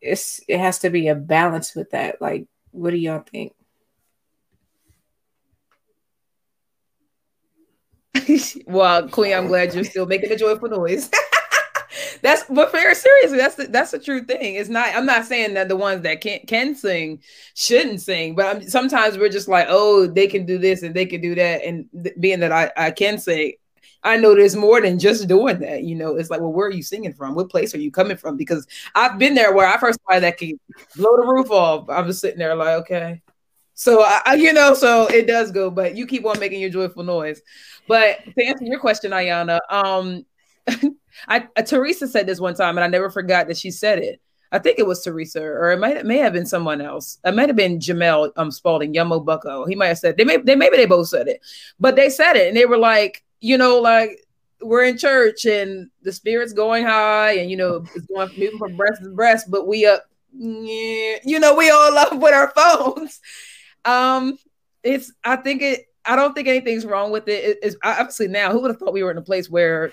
it's it has to be a balance with that. Like, what do y'all think? well, Queen, I'm glad you're still making a joyful noise. that's but very seriously, that's the, that's the true thing. It's not. I'm not saying that the ones that can can sing shouldn't sing, but I'm, sometimes we're just like, oh, they can do this and they can do that, and th- being that I I can sing, I know there's more than just doing that. You know, it's like, well, where are you singing from? What place are you coming from? Because I've been there where I first saw that can blow the roof off. I was sitting there like, okay. So I, you know, so it does go, but you keep on making your joyful noise. But to answer your question, Ayana, um, I, uh, Teresa said this one time, and I never forgot that she said it. I think it was Teresa, or it might it may have been someone else. It might have been Jamel um Spalding, Yummo Bucko. He might have said they may they maybe they both said it, but they said it, and they were like, you know, like we're in church and the spirit's going high, and you know it's going moving from breast to breast, but we up, you know, we all up with our phones. Um, it's I think it. I don't think anything's wrong with it. it it's obviously now. Who would have thought we were in a place where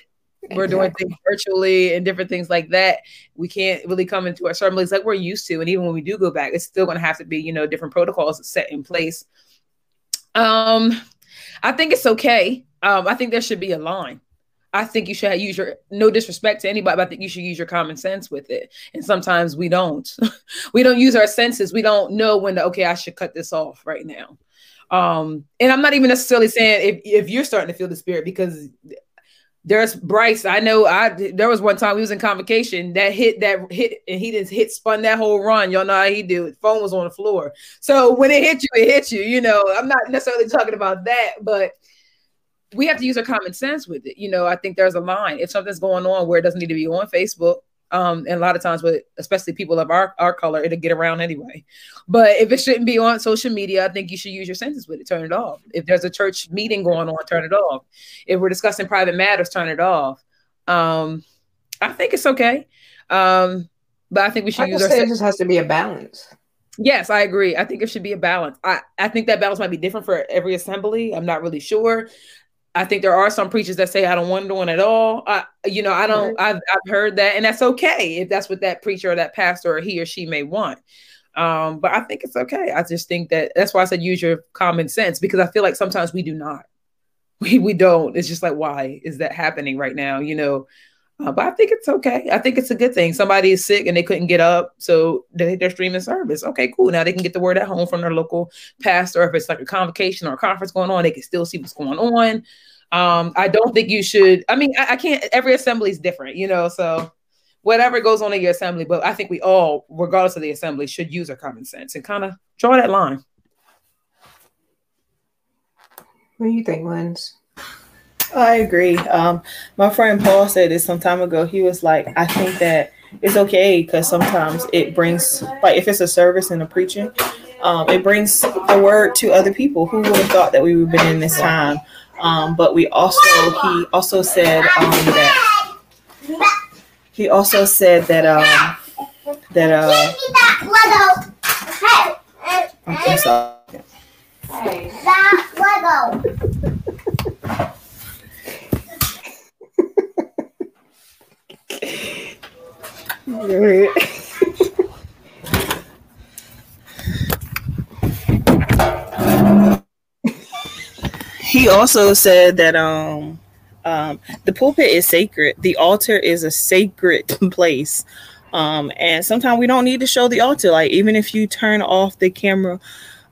we're doing things virtually and different things like that. We can't really come into our assemblies like we're used to. And even when we do go back, it's still going to have to be, you know, different protocols set in place. Um, I think it's okay. Um, I think there should be a line. I think you should use your no disrespect to anybody, but I think you should use your common sense with it. And sometimes we don't. we don't use our senses. We don't know when to okay, I should cut this off right now. Um, and I'm not even necessarily saying if, if you're starting to feel the spirit because there's Bryce. I know I there was one time we was in convocation that hit that hit and he just hit spun that whole run. Y'all know how he do. Phone was on the floor. So when it hit you, it hit you. You know, I'm not necessarily talking about that, but we have to use our common sense with it. You know, I think there's a line. If something's going on where it doesn't need to be on Facebook, um, and a lot of times with especially people of our, our color, it'll get around anyway. But if it shouldn't be on social media, I think you should use your senses with it. Turn it off. If there's a church meeting going on, turn it off. If we're discussing private matters, turn it off. Um, I think it's okay. Um, but I think we should I use our senses. it just has to be a balance. Yes, I agree. I think it should be a balance. I, I think that balance might be different for every assembly. I'm not really sure. I think there are some preachers that say I don't want one at all. I, you know, I don't. I've I've heard that, and that's okay if that's what that preacher or that pastor or he or she may want. Um, but I think it's okay. I just think that that's why I said use your common sense because I feel like sometimes we do not. We we don't. It's just like why is that happening right now? You know. Uh, but I think it's okay. I think it's a good thing. Somebody is sick and they couldn't get up, so they, they're streaming service. Okay, cool. Now they can get the word at home from their local pastor. If it's like a convocation or a conference going on, they can still see what's going on. Um, I don't think you should. I mean, I, I can't. Every assembly is different, you know. So whatever goes on in your assembly, but I think we all, regardless of the assembly, should use our common sense and kind of draw that line. What do you think, Lens? I agree. Um, my friend Paul said this some time ago. He was like, I think that it's okay because sometimes it brings, like, if it's a service and a preaching, um, it brings the word to other people. Who would have thought that we would have been in this time? Um, but we also, he also said um, that, he also said that, um, that, uh, I'm sorry. That Lego. He also said that um um the pulpit is sacred. The altar is a sacred place. Um and sometimes we don't need to show the altar. Like even if you turn off the camera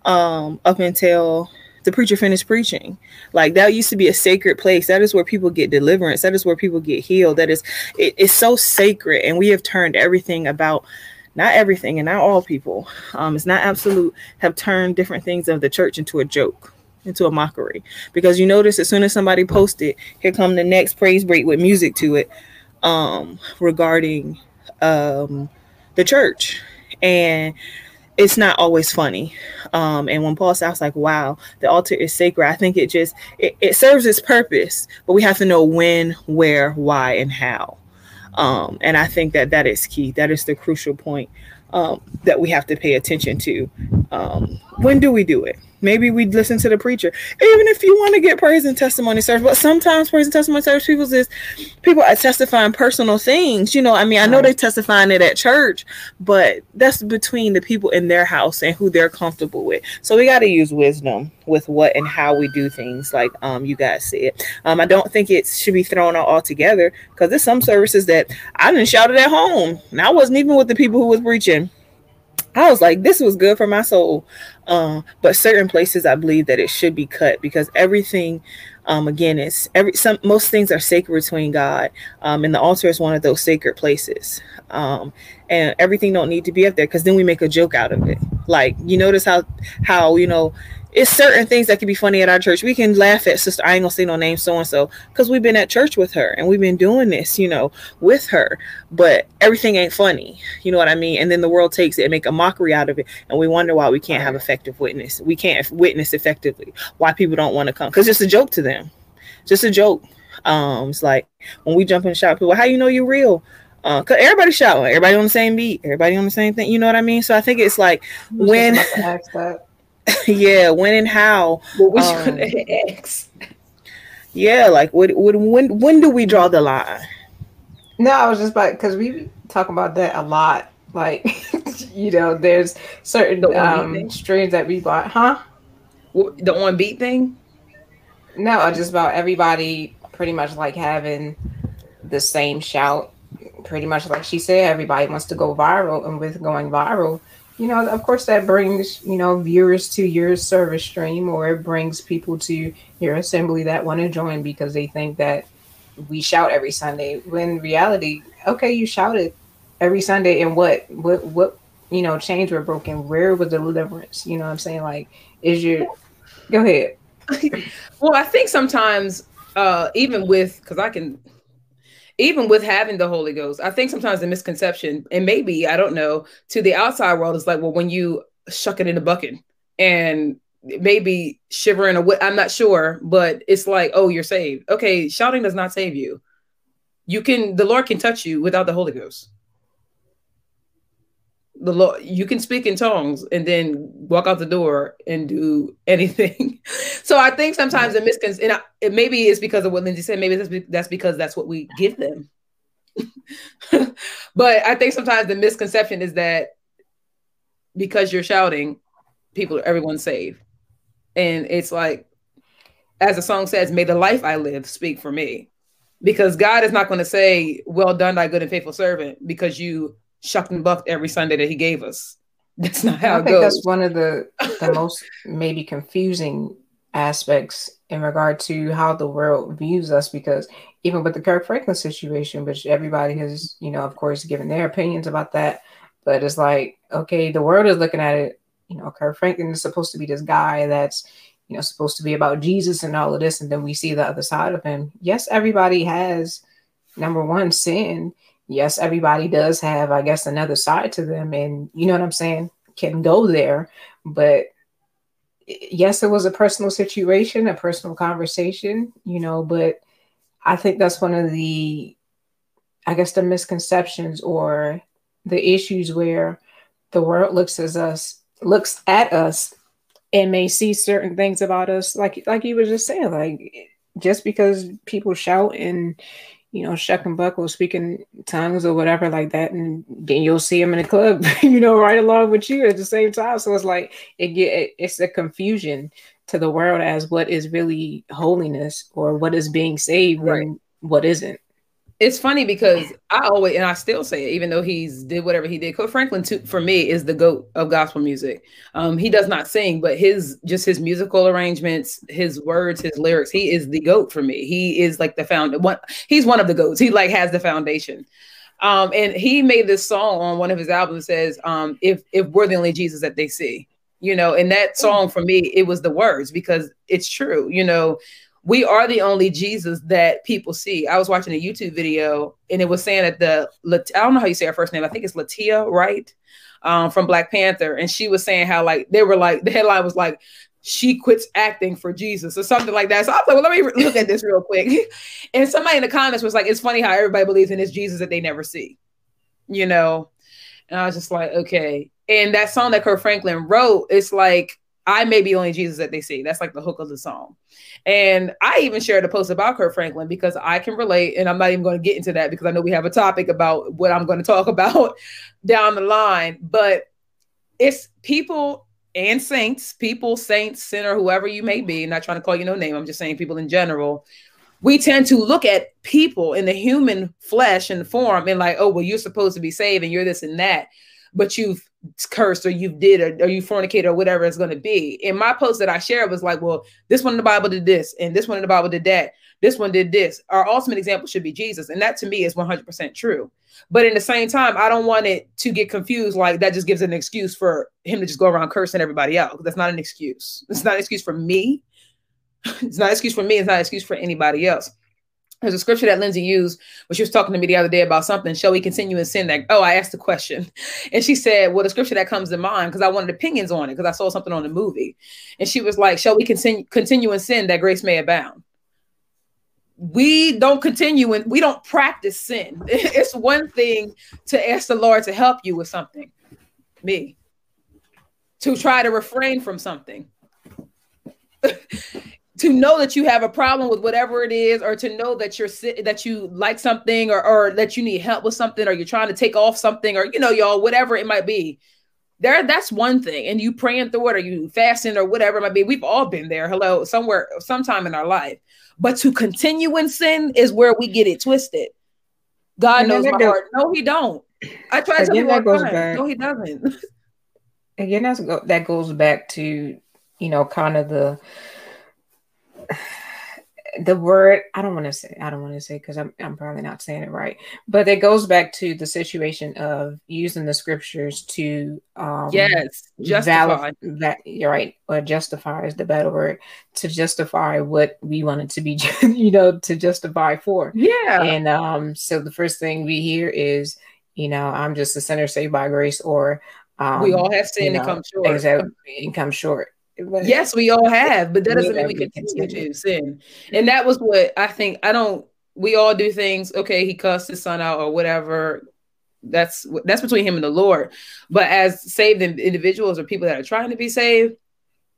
um up until the preacher finished preaching. Like that used to be a sacred place. That is where people get deliverance. That is where people get healed. That is it, it's so sacred. And we have turned everything about not everything and not all people. Um, it's not absolute, have turned different things of the church into a joke, into a mockery. Because you notice as soon as somebody posted, here come the next praise break with music to it, um, regarding um the church. And it's not always funny. Um, and when Paul said, I was like, wow, the altar is sacred. I think it just it, it serves its purpose, but we have to know when, where, why, and how. Um, and I think that that is key. That is the crucial point um, that we have to pay attention to. Um, when do we do it? Maybe we'd listen to the preacher, even if you want to get praise and testimony service. But sometimes praise and testimony service people is people are testifying personal things. You know, I mean, I know they're testifying it at church, but that's between the people in their house and who they're comfortable with. So we got to use wisdom with what and how we do things, like um you guys said. Um, I don't think it should be thrown out altogether because there's some services that I didn't shout it at home, and I wasn't even with the people who was preaching. I was like, this was good for my soul. Um, but certain places, I believe that it should be cut because everything, um, again, is every some most things are sacred between God, um, and the altar is one of those sacred places. Um, and everything don't need to be up there because then we make a joke out of it. Like you notice how how you know it's certain things that can be funny at our church. We can laugh at sister. I ain't gonna say no name so and so because we've been at church with her and we've been doing this, you know, with her. But everything ain't funny, you know what I mean? And then the world takes it and make a mockery out of it, and we wonder why we can't have effective witness. We can't witness effectively. Why people don't want to come because it's a joke to them, just a joke. Um, it's like when we jump in shop, people, how you know you're real? Uh, cause everybody shouting, everybody on the same beat, everybody on the same thing. You know what I mean? So I think it's like when yeah, when and how? What was um, you ask? Yeah, like what, what, when, when do we draw the line? No, I was just about because we talk about that a lot. Like, you know, there's certain um, streams that we bought, huh? The on beat thing? No, just about everybody pretty much like having the same shout. Pretty much like she said, everybody wants to go viral, and with going viral, you know, of course, that brings you know viewers to your service stream, or it brings people to your assembly that want to join because they think that we shout every Sunday. When reality, okay, you shouted every Sunday, and what, what, what, you know, chains were broken. Where was the deliverance? You know, what I'm saying, like, is your go ahead. well, I think sometimes, uh, even with because I can even with having the Holy Ghost, I think sometimes the misconception, and maybe I don't know, to the outside world is like, well, when you shuck it in a bucket and maybe shivering a I'm not sure, but it's like, oh, you're saved. Okay, shouting does not save you. You can the Lord can touch you without the Holy Ghost. The Lord, you can speak in tongues and then walk out the door and do anything. so I think sometimes the misconception, and I, maybe it's because of what Lindsay said. Maybe that's, that's because that's what we give them. but I think sometimes the misconception is that because you're shouting, people, everyone's saved. And it's like, as the song says, may the life I live speak for me. Because God is not going to say, Well done, thy good and faithful servant, because you shucked and bucked every Sunday that he gave us. That's not how I think goes. that's one of the, the most maybe confusing aspects in regard to how the world views us because even with the Kirk Franklin situation, which everybody has, you know, of course, given their opinions about that, but it's like, okay, the world is looking at it you know, Kirk Franklin is supposed to be this guy that's, you know, supposed to be about Jesus and all of this. And then we see the other side of him. Yes, everybody has number one sin. Yes, everybody does have, I guess, another side to them. And you know what I'm saying? Can go there. But yes, it was a personal situation, a personal conversation, you know, but I think that's one of the, I guess, the misconceptions or the issues where the world looks at us looks at us and may see certain things about us like like you were just saying like just because people shout and you know shuck and speaking tongues or whatever like that and then you'll see them in a the club you know right along with you at the same time so it's like it get it's a confusion to the world as what is really holiness or what is being saved right. and what isn't it's funny because I always and I still say it, even though he's did whatever he did. Kirk Franklin, too, for me, is the goat of gospel music. Um, he does not sing, but his just his musical arrangements, his words, his lyrics, he is the goat for me. He is like the found one. He's one of the goats. He like has the foundation. Um, and he made this song on one of his albums says, um, "If if we're the only Jesus that they see." You know, and that song for me, it was the words because it's true. You know, we are the only Jesus that people see. I was watching a YouTube video and it was saying that the I don't know how you say her first name. I think it's Latia, right? um, from Black Panther, and she was saying how like they were like the headline was like she quits acting for Jesus or something like that. So I was like, well, let me look at this real quick. and somebody in the comments was like, it's funny how everybody believes in this Jesus that they never see, you know. And I was just like, okay. And that song that Kirk Franklin wrote, it's like I may be only Jesus that they see. That's like the hook of the song. And I even shared a post about Kirk Franklin because I can relate, and I'm not even going to get into that because I know we have a topic about what I'm going to talk about down the line. But it's people and saints, people, saints, sinner, whoever you may be, not trying to call you no name, I'm just saying people in general. We tend to look at people in the human flesh and form and like, oh, well, you're supposed to be saved and you're this and that, but you've cursed or you've did or, or you fornicated or whatever it's going to be. In my post that I shared was like, well, this one in the Bible did this and this one in the Bible did that. This one did this. Our ultimate example should be Jesus. And that to me is 100% true. But in the same time, I don't want it to get confused like that just gives an excuse for him to just go around cursing everybody out. That's not an excuse. It's not an excuse for me. It's not an excuse for me. It's not an excuse for anybody else. There's a scripture that Lindsay used when she was talking to me the other day about something. Shall we continue in sin? That oh, I asked the question, and she said, "Well, the scripture that comes to mind because I wanted opinions on it because I saw something on the movie." And she was like, "Shall we continue continue in sin that grace may abound?" We don't continue and we don't practice sin. It's one thing to ask the Lord to help you with something. Me, to try to refrain from something. to know that you have a problem with whatever it is, or to know that you're that you like something, or or that you need help with something, or you're trying to take off something, or you know, y'all, whatever it might be. There, that's one thing, and you praying through it, or you fasting, or whatever it might be. We've all been there. Hello, somewhere, sometime in our life. But to continue in sin is where we get it twisted. God knows my heart. No, he don't. I try to tell you. No, he doesn't. Again, that's go, that goes back to you know kind of the the word I don't want to say I don't want to say because I'm I'm probably not saying it right, but it goes back to the situation of using the scriptures to um yes justify. that you're right or justify is the better word to justify what we wanted to be you know to justify for. Yeah. And um so the first thing we hear is you know I'm just a sinner saved by grace or um, we all have sin you know, and come short. exactly and come short yes, we all have, but that doesn't mean we continue to sin. And that was what I think. I don't. We all do things. Okay, he cussed his son out or whatever. That's that's between him and the Lord. But as saved individuals or people that are trying to be saved,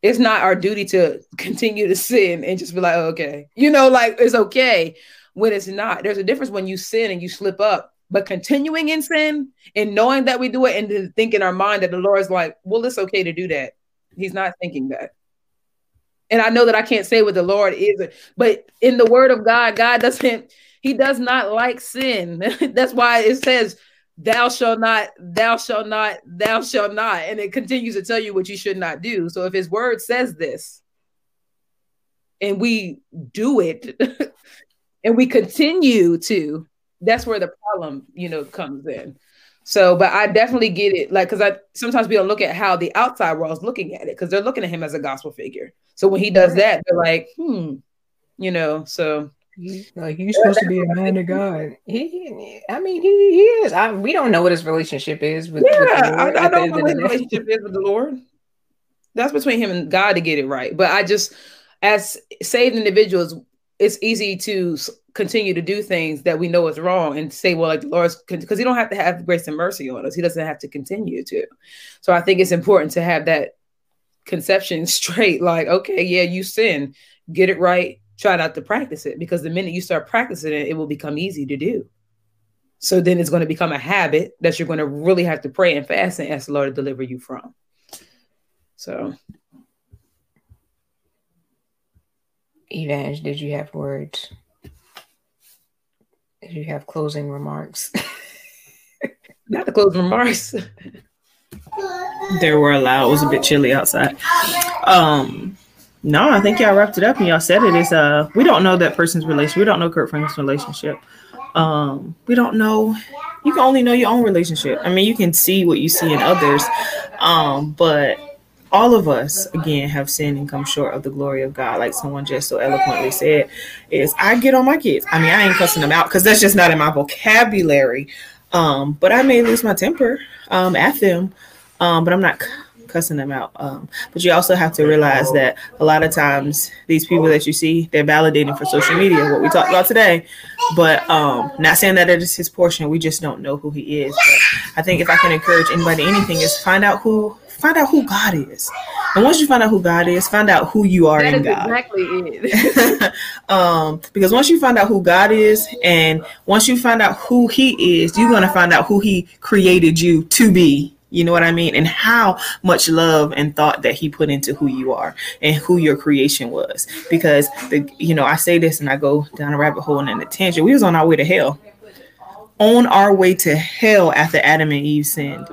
it's not our duty to continue to sin and just be like, oh, okay, you know, like it's okay when it's not. There's a difference when you sin and you slip up, but continuing in sin and knowing that we do it and then think in our mind that the Lord is like, well, it's okay to do that. He's not thinking that. And I know that I can't say what the Lord is, but in the word of God, God doesn't, he does not like sin. That's why it says, thou shalt not, thou shalt not, thou shalt not. And it continues to tell you what you should not do. So if his word says this and we do it and we continue to, that's where the problem, you know, comes in. So, but I definitely get it. Like, because I sometimes we don't look at how the outside world is looking at it because they're looking at him as a gospel figure. So when he does that, they're like, hmm, you know. So like he's supposed to be a man of God. He, I mean, he, he is. I, we don't know what his relationship is with. Yeah, with I, I don't know what his relationship is with the Lord. That's between him and God to get it right. But I just, as saved individuals, it's easy to continue to do things that we know is wrong and say, well, like the Lord's because he don't have to have grace and mercy on us. He doesn't have to continue to. So I think it's important to have that conception straight. Like, okay, yeah, you sin, get it right, try not to practice it because the minute you start practicing it, it will become easy to do. So then it's going to become a habit that you're going to really have to pray and fast and ask the Lord to deliver you from. So Evange, did you have words? You have closing remarks? Not the closing remarks. there were a lot. It was a bit chilly outside. Um, no, I think y'all wrapped it up and y'all said it is uh we don't know that person's relationship. We don't know Kurt Franklin's relationship. Um, we don't know you can only know your own relationship. I mean, you can see what you see in others. Um, but all of us again have sinned and come short of the glory of God, like someone just so eloquently said. Is I get on my kids. I mean, I ain't cussing them out because that's just not in my vocabulary. Um, but I may lose my temper um, at them, um, but I'm not cussing them out. Um, but you also have to realize that a lot of times these people that you see, they're validating for social media, what we talked about today. But um, not saying that it is his portion. We just don't know who he is. But I think if I can encourage anybody anything is find out who find out who God is. And once you find out who God is, find out who you are that in God. Exactly it. um, because once you find out who God is, and once you find out who He is, you're gonna find out who He created you to be. You know what I mean? And how much love and thought that he put into who you are and who your creation was. Because the you know, I say this and I go down a rabbit hole and in a tangent. We was on our way to hell. On our way to hell after Adam and Eve sinned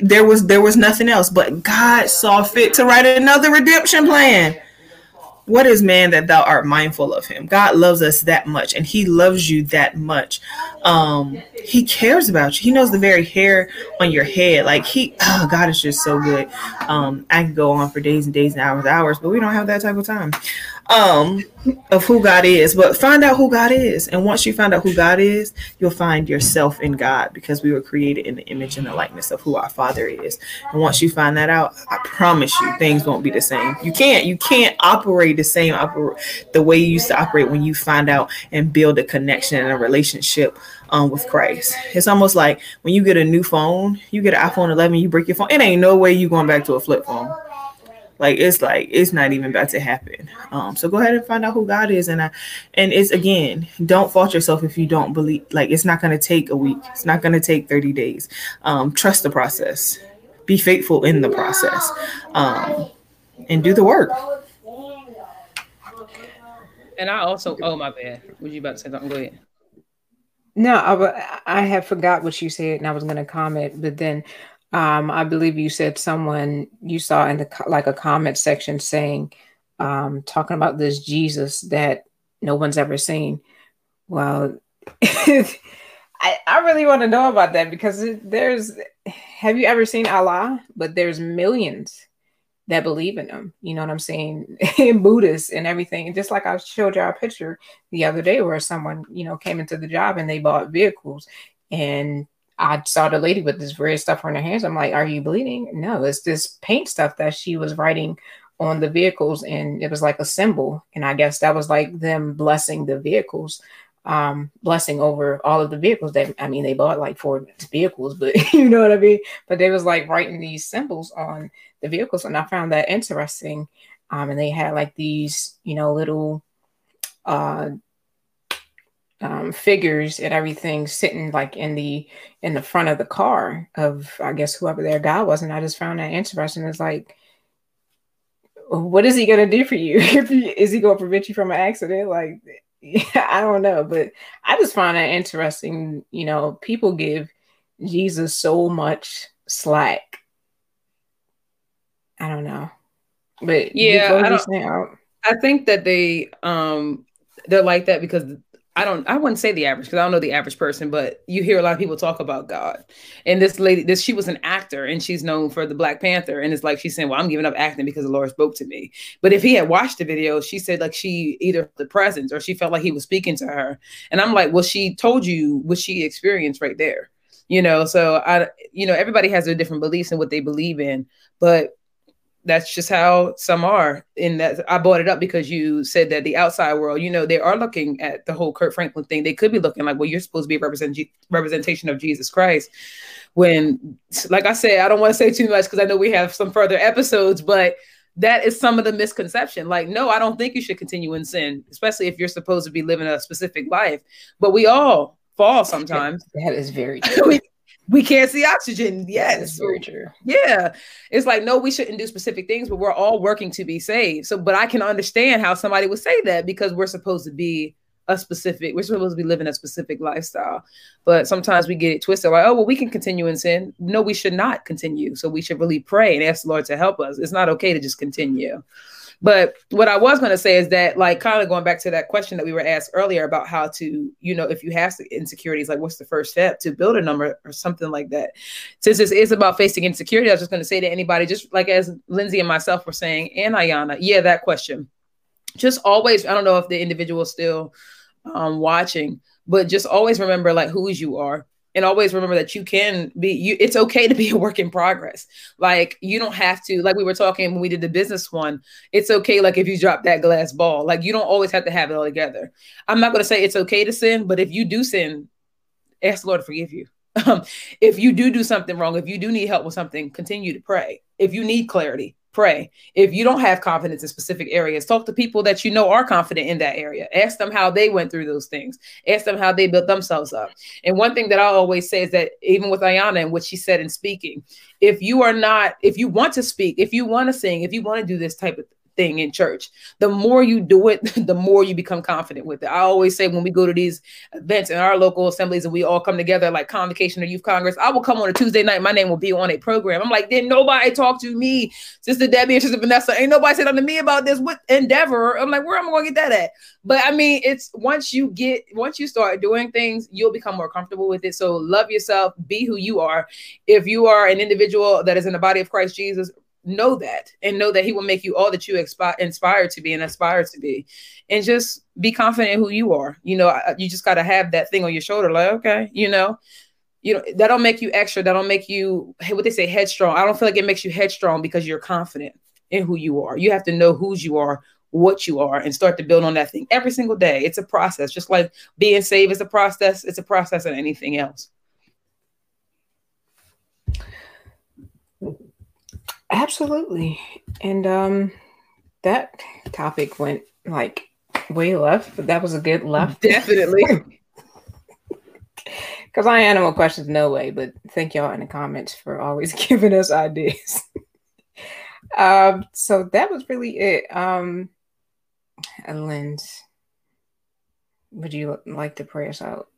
there was there was nothing else but god saw fit to write another redemption plan. What is man that thou art mindful of him? God loves us that much and he loves you that much. Um he cares about you. He knows the very hair on your head. Like he oh god is just so good. Um i can go on for days and days and hours and hours but we don't have that type of time um, of who God is. But find out who God is, and once you find out who God is, you'll find yourself in God because we were created in the image and the likeness of who our Father is. And once you find that out, I promise you, things won't be the same. You can't, you can't operate the same oper- the way you used to operate when you find out and build a connection and a relationship um, with Christ. It's almost like when you get a new phone, you get an iPhone 11, you break your phone. It ain't no way you going back to a flip phone like it's like it's not even about to happen. Um, so go ahead and find out who God is, and I, and it's again, don't fault yourself if you don't believe. Like it's not going to take a week. It's not going to take thirty days. Um, trust the process. Be faithful in the process, um, and do the work. And I also, oh my bad. Was you about to say something? Go ahead. No, I, I have forgot what you said, and I was going to comment, but then um, I believe you said someone you saw in the like a comment section saying, um, talking about this Jesus that no one's ever seen. Well, I, I really want to know about that because there's, have you ever seen Allah? But there's millions that believe in him. You know what I'm saying? in Buddhists and everything. And just like I showed you a picture the other day where someone, you know, came into the job and they bought vehicles and I saw the lady with this red stuff on her hands. I'm like, "Are you bleeding?" No, it's this paint stuff that she was writing on the vehicles, and it was like a symbol. And I guess that was like them blessing the vehicles, um, blessing over all of the vehicles. That I mean, they bought like four vehicles, but you know what I mean. But they was like writing these symbols on the vehicles, and I found that interesting. Um, and they had like these, you know, little uh um, figures and everything sitting like in the in the front of the car of I guess whoever their guy was, and I just found that interesting. It's like, what is he gonna do for you? is he gonna prevent you from an accident? Like, yeah, I don't know, but I just find that interesting. You know, people give Jesus so much slack. I don't know, but yeah, I, don't, I think that they um they're like that because I don't I wouldn't say the average because I don't know the average person, but you hear a lot of people talk about God. And this lady, this she was an actor and she's known for the Black Panther. And it's like she's saying, Well, I'm giving up acting because the Lord spoke to me. But if he had watched the video, she said like she either the presence or she felt like he was speaking to her. And I'm like, Well, she told you what she experienced right there. You know, so I you know, everybody has their different beliefs and what they believe in, but that's just how some are. In that, I brought it up because you said that the outside world, you know, they are looking at the whole Kirk Franklin thing. They could be looking like, well, you're supposed to be a represent- representation of Jesus Christ. When, like I said, I don't want to say too much because I know we have some further episodes, but that is some of the misconception. Like, no, I don't think you should continue in sin, especially if you're supposed to be living a specific life. But we all fall sometimes. That is very true. we, we can't see oxygen. Yes. Very true. Yeah. It's like, no, we shouldn't do specific things, but we're all working to be saved. So, but I can understand how somebody would say that because we're supposed to be a specific, we're supposed to be living a specific lifestyle. But sometimes we get it twisted like, oh, well, we can continue in sin. No, we should not continue. So we should really pray and ask the Lord to help us. It's not okay to just continue. But what I was going to say is that, like, kind of going back to that question that we were asked earlier about how to, you know, if you have insecurities, like, what's the first step to build a number or something like that? Since this is about facing insecurity, I was just going to say to anybody, just like as Lindsay and myself were saying, and Ayana, yeah, that question. Just always, I don't know if the individual still um, watching, but just always remember, like, whose you are and always remember that you can be you it's okay to be a work in progress. Like you don't have to like we were talking when we did the business one it's okay like if you drop that glass ball like you don't always have to have it all together. I'm not going to say it's okay to sin but if you do sin ask the lord to forgive you. Um, if you do do something wrong if you do need help with something continue to pray. If you need clarity pray. If you don't have confidence in specific areas, talk to people that you know are confident in that area. Ask them how they went through those things. Ask them how they built themselves up. And one thing that I always say is that even with Ayana and what she said in speaking, if you are not, if you want to speak, if you want to sing, if you want to do this type of thing in church. The more you do it, the more you become confident with it. I always say when we go to these events in our local assemblies and we all come together like convocation or youth congress, I will come on a Tuesday night. My name will be on a program. I'm like, did nobody talk to me, Sister Debbie and Sister Vanessa? Ain't nobody said nothing to me about this with endeavor. I'm like, where am I going to get that at? But I mean, it's once you get once you start doing things, you'll become more comfortable with it. So love yourself, be who you are. If you are an individual that is in the body of Christ Jesus, know that and know that he will make you all that you expi- inspired to be and aspire to be. And just be confident in who you are. You know you just got to have that thing on your shoulder like okay you know? You know that'll make you extra that'll make you what they say headstrong. I don't feel like it makes you headstrong because you're confident in who you are. You have to know whose you are what you are and start to build on that thing every single day. It's a process. Just like being saved is a process. It's a process and anything else Absolutely. And um that topic went like way left, but that was a good left. Definitely. Because I animal questions no way, but thank y'all in the comments for always giving us ideas. um, so that was really it. Um Lens, would you like to pray us out?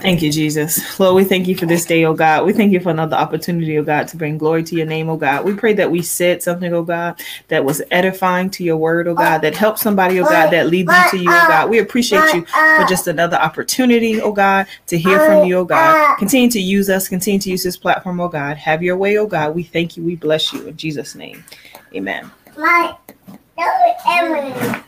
Thank you, Jesus. Lord, we thank you for this day, oh God. We thank you for another opportunity, oh God, to bring glory to your name, oh God. We pray that we said something, oh God, that was edifying to your word, oh God, that helped somebody, oh God, that leads them to you, oh God. We appreciate you for just another opportunity, oh God, to hear from you, oh God. Continue to use us, continue to use this platform, oh God. Have your way, oh God. We thank you, we bless you in Jesus' name. Amen. My Lord, Amen.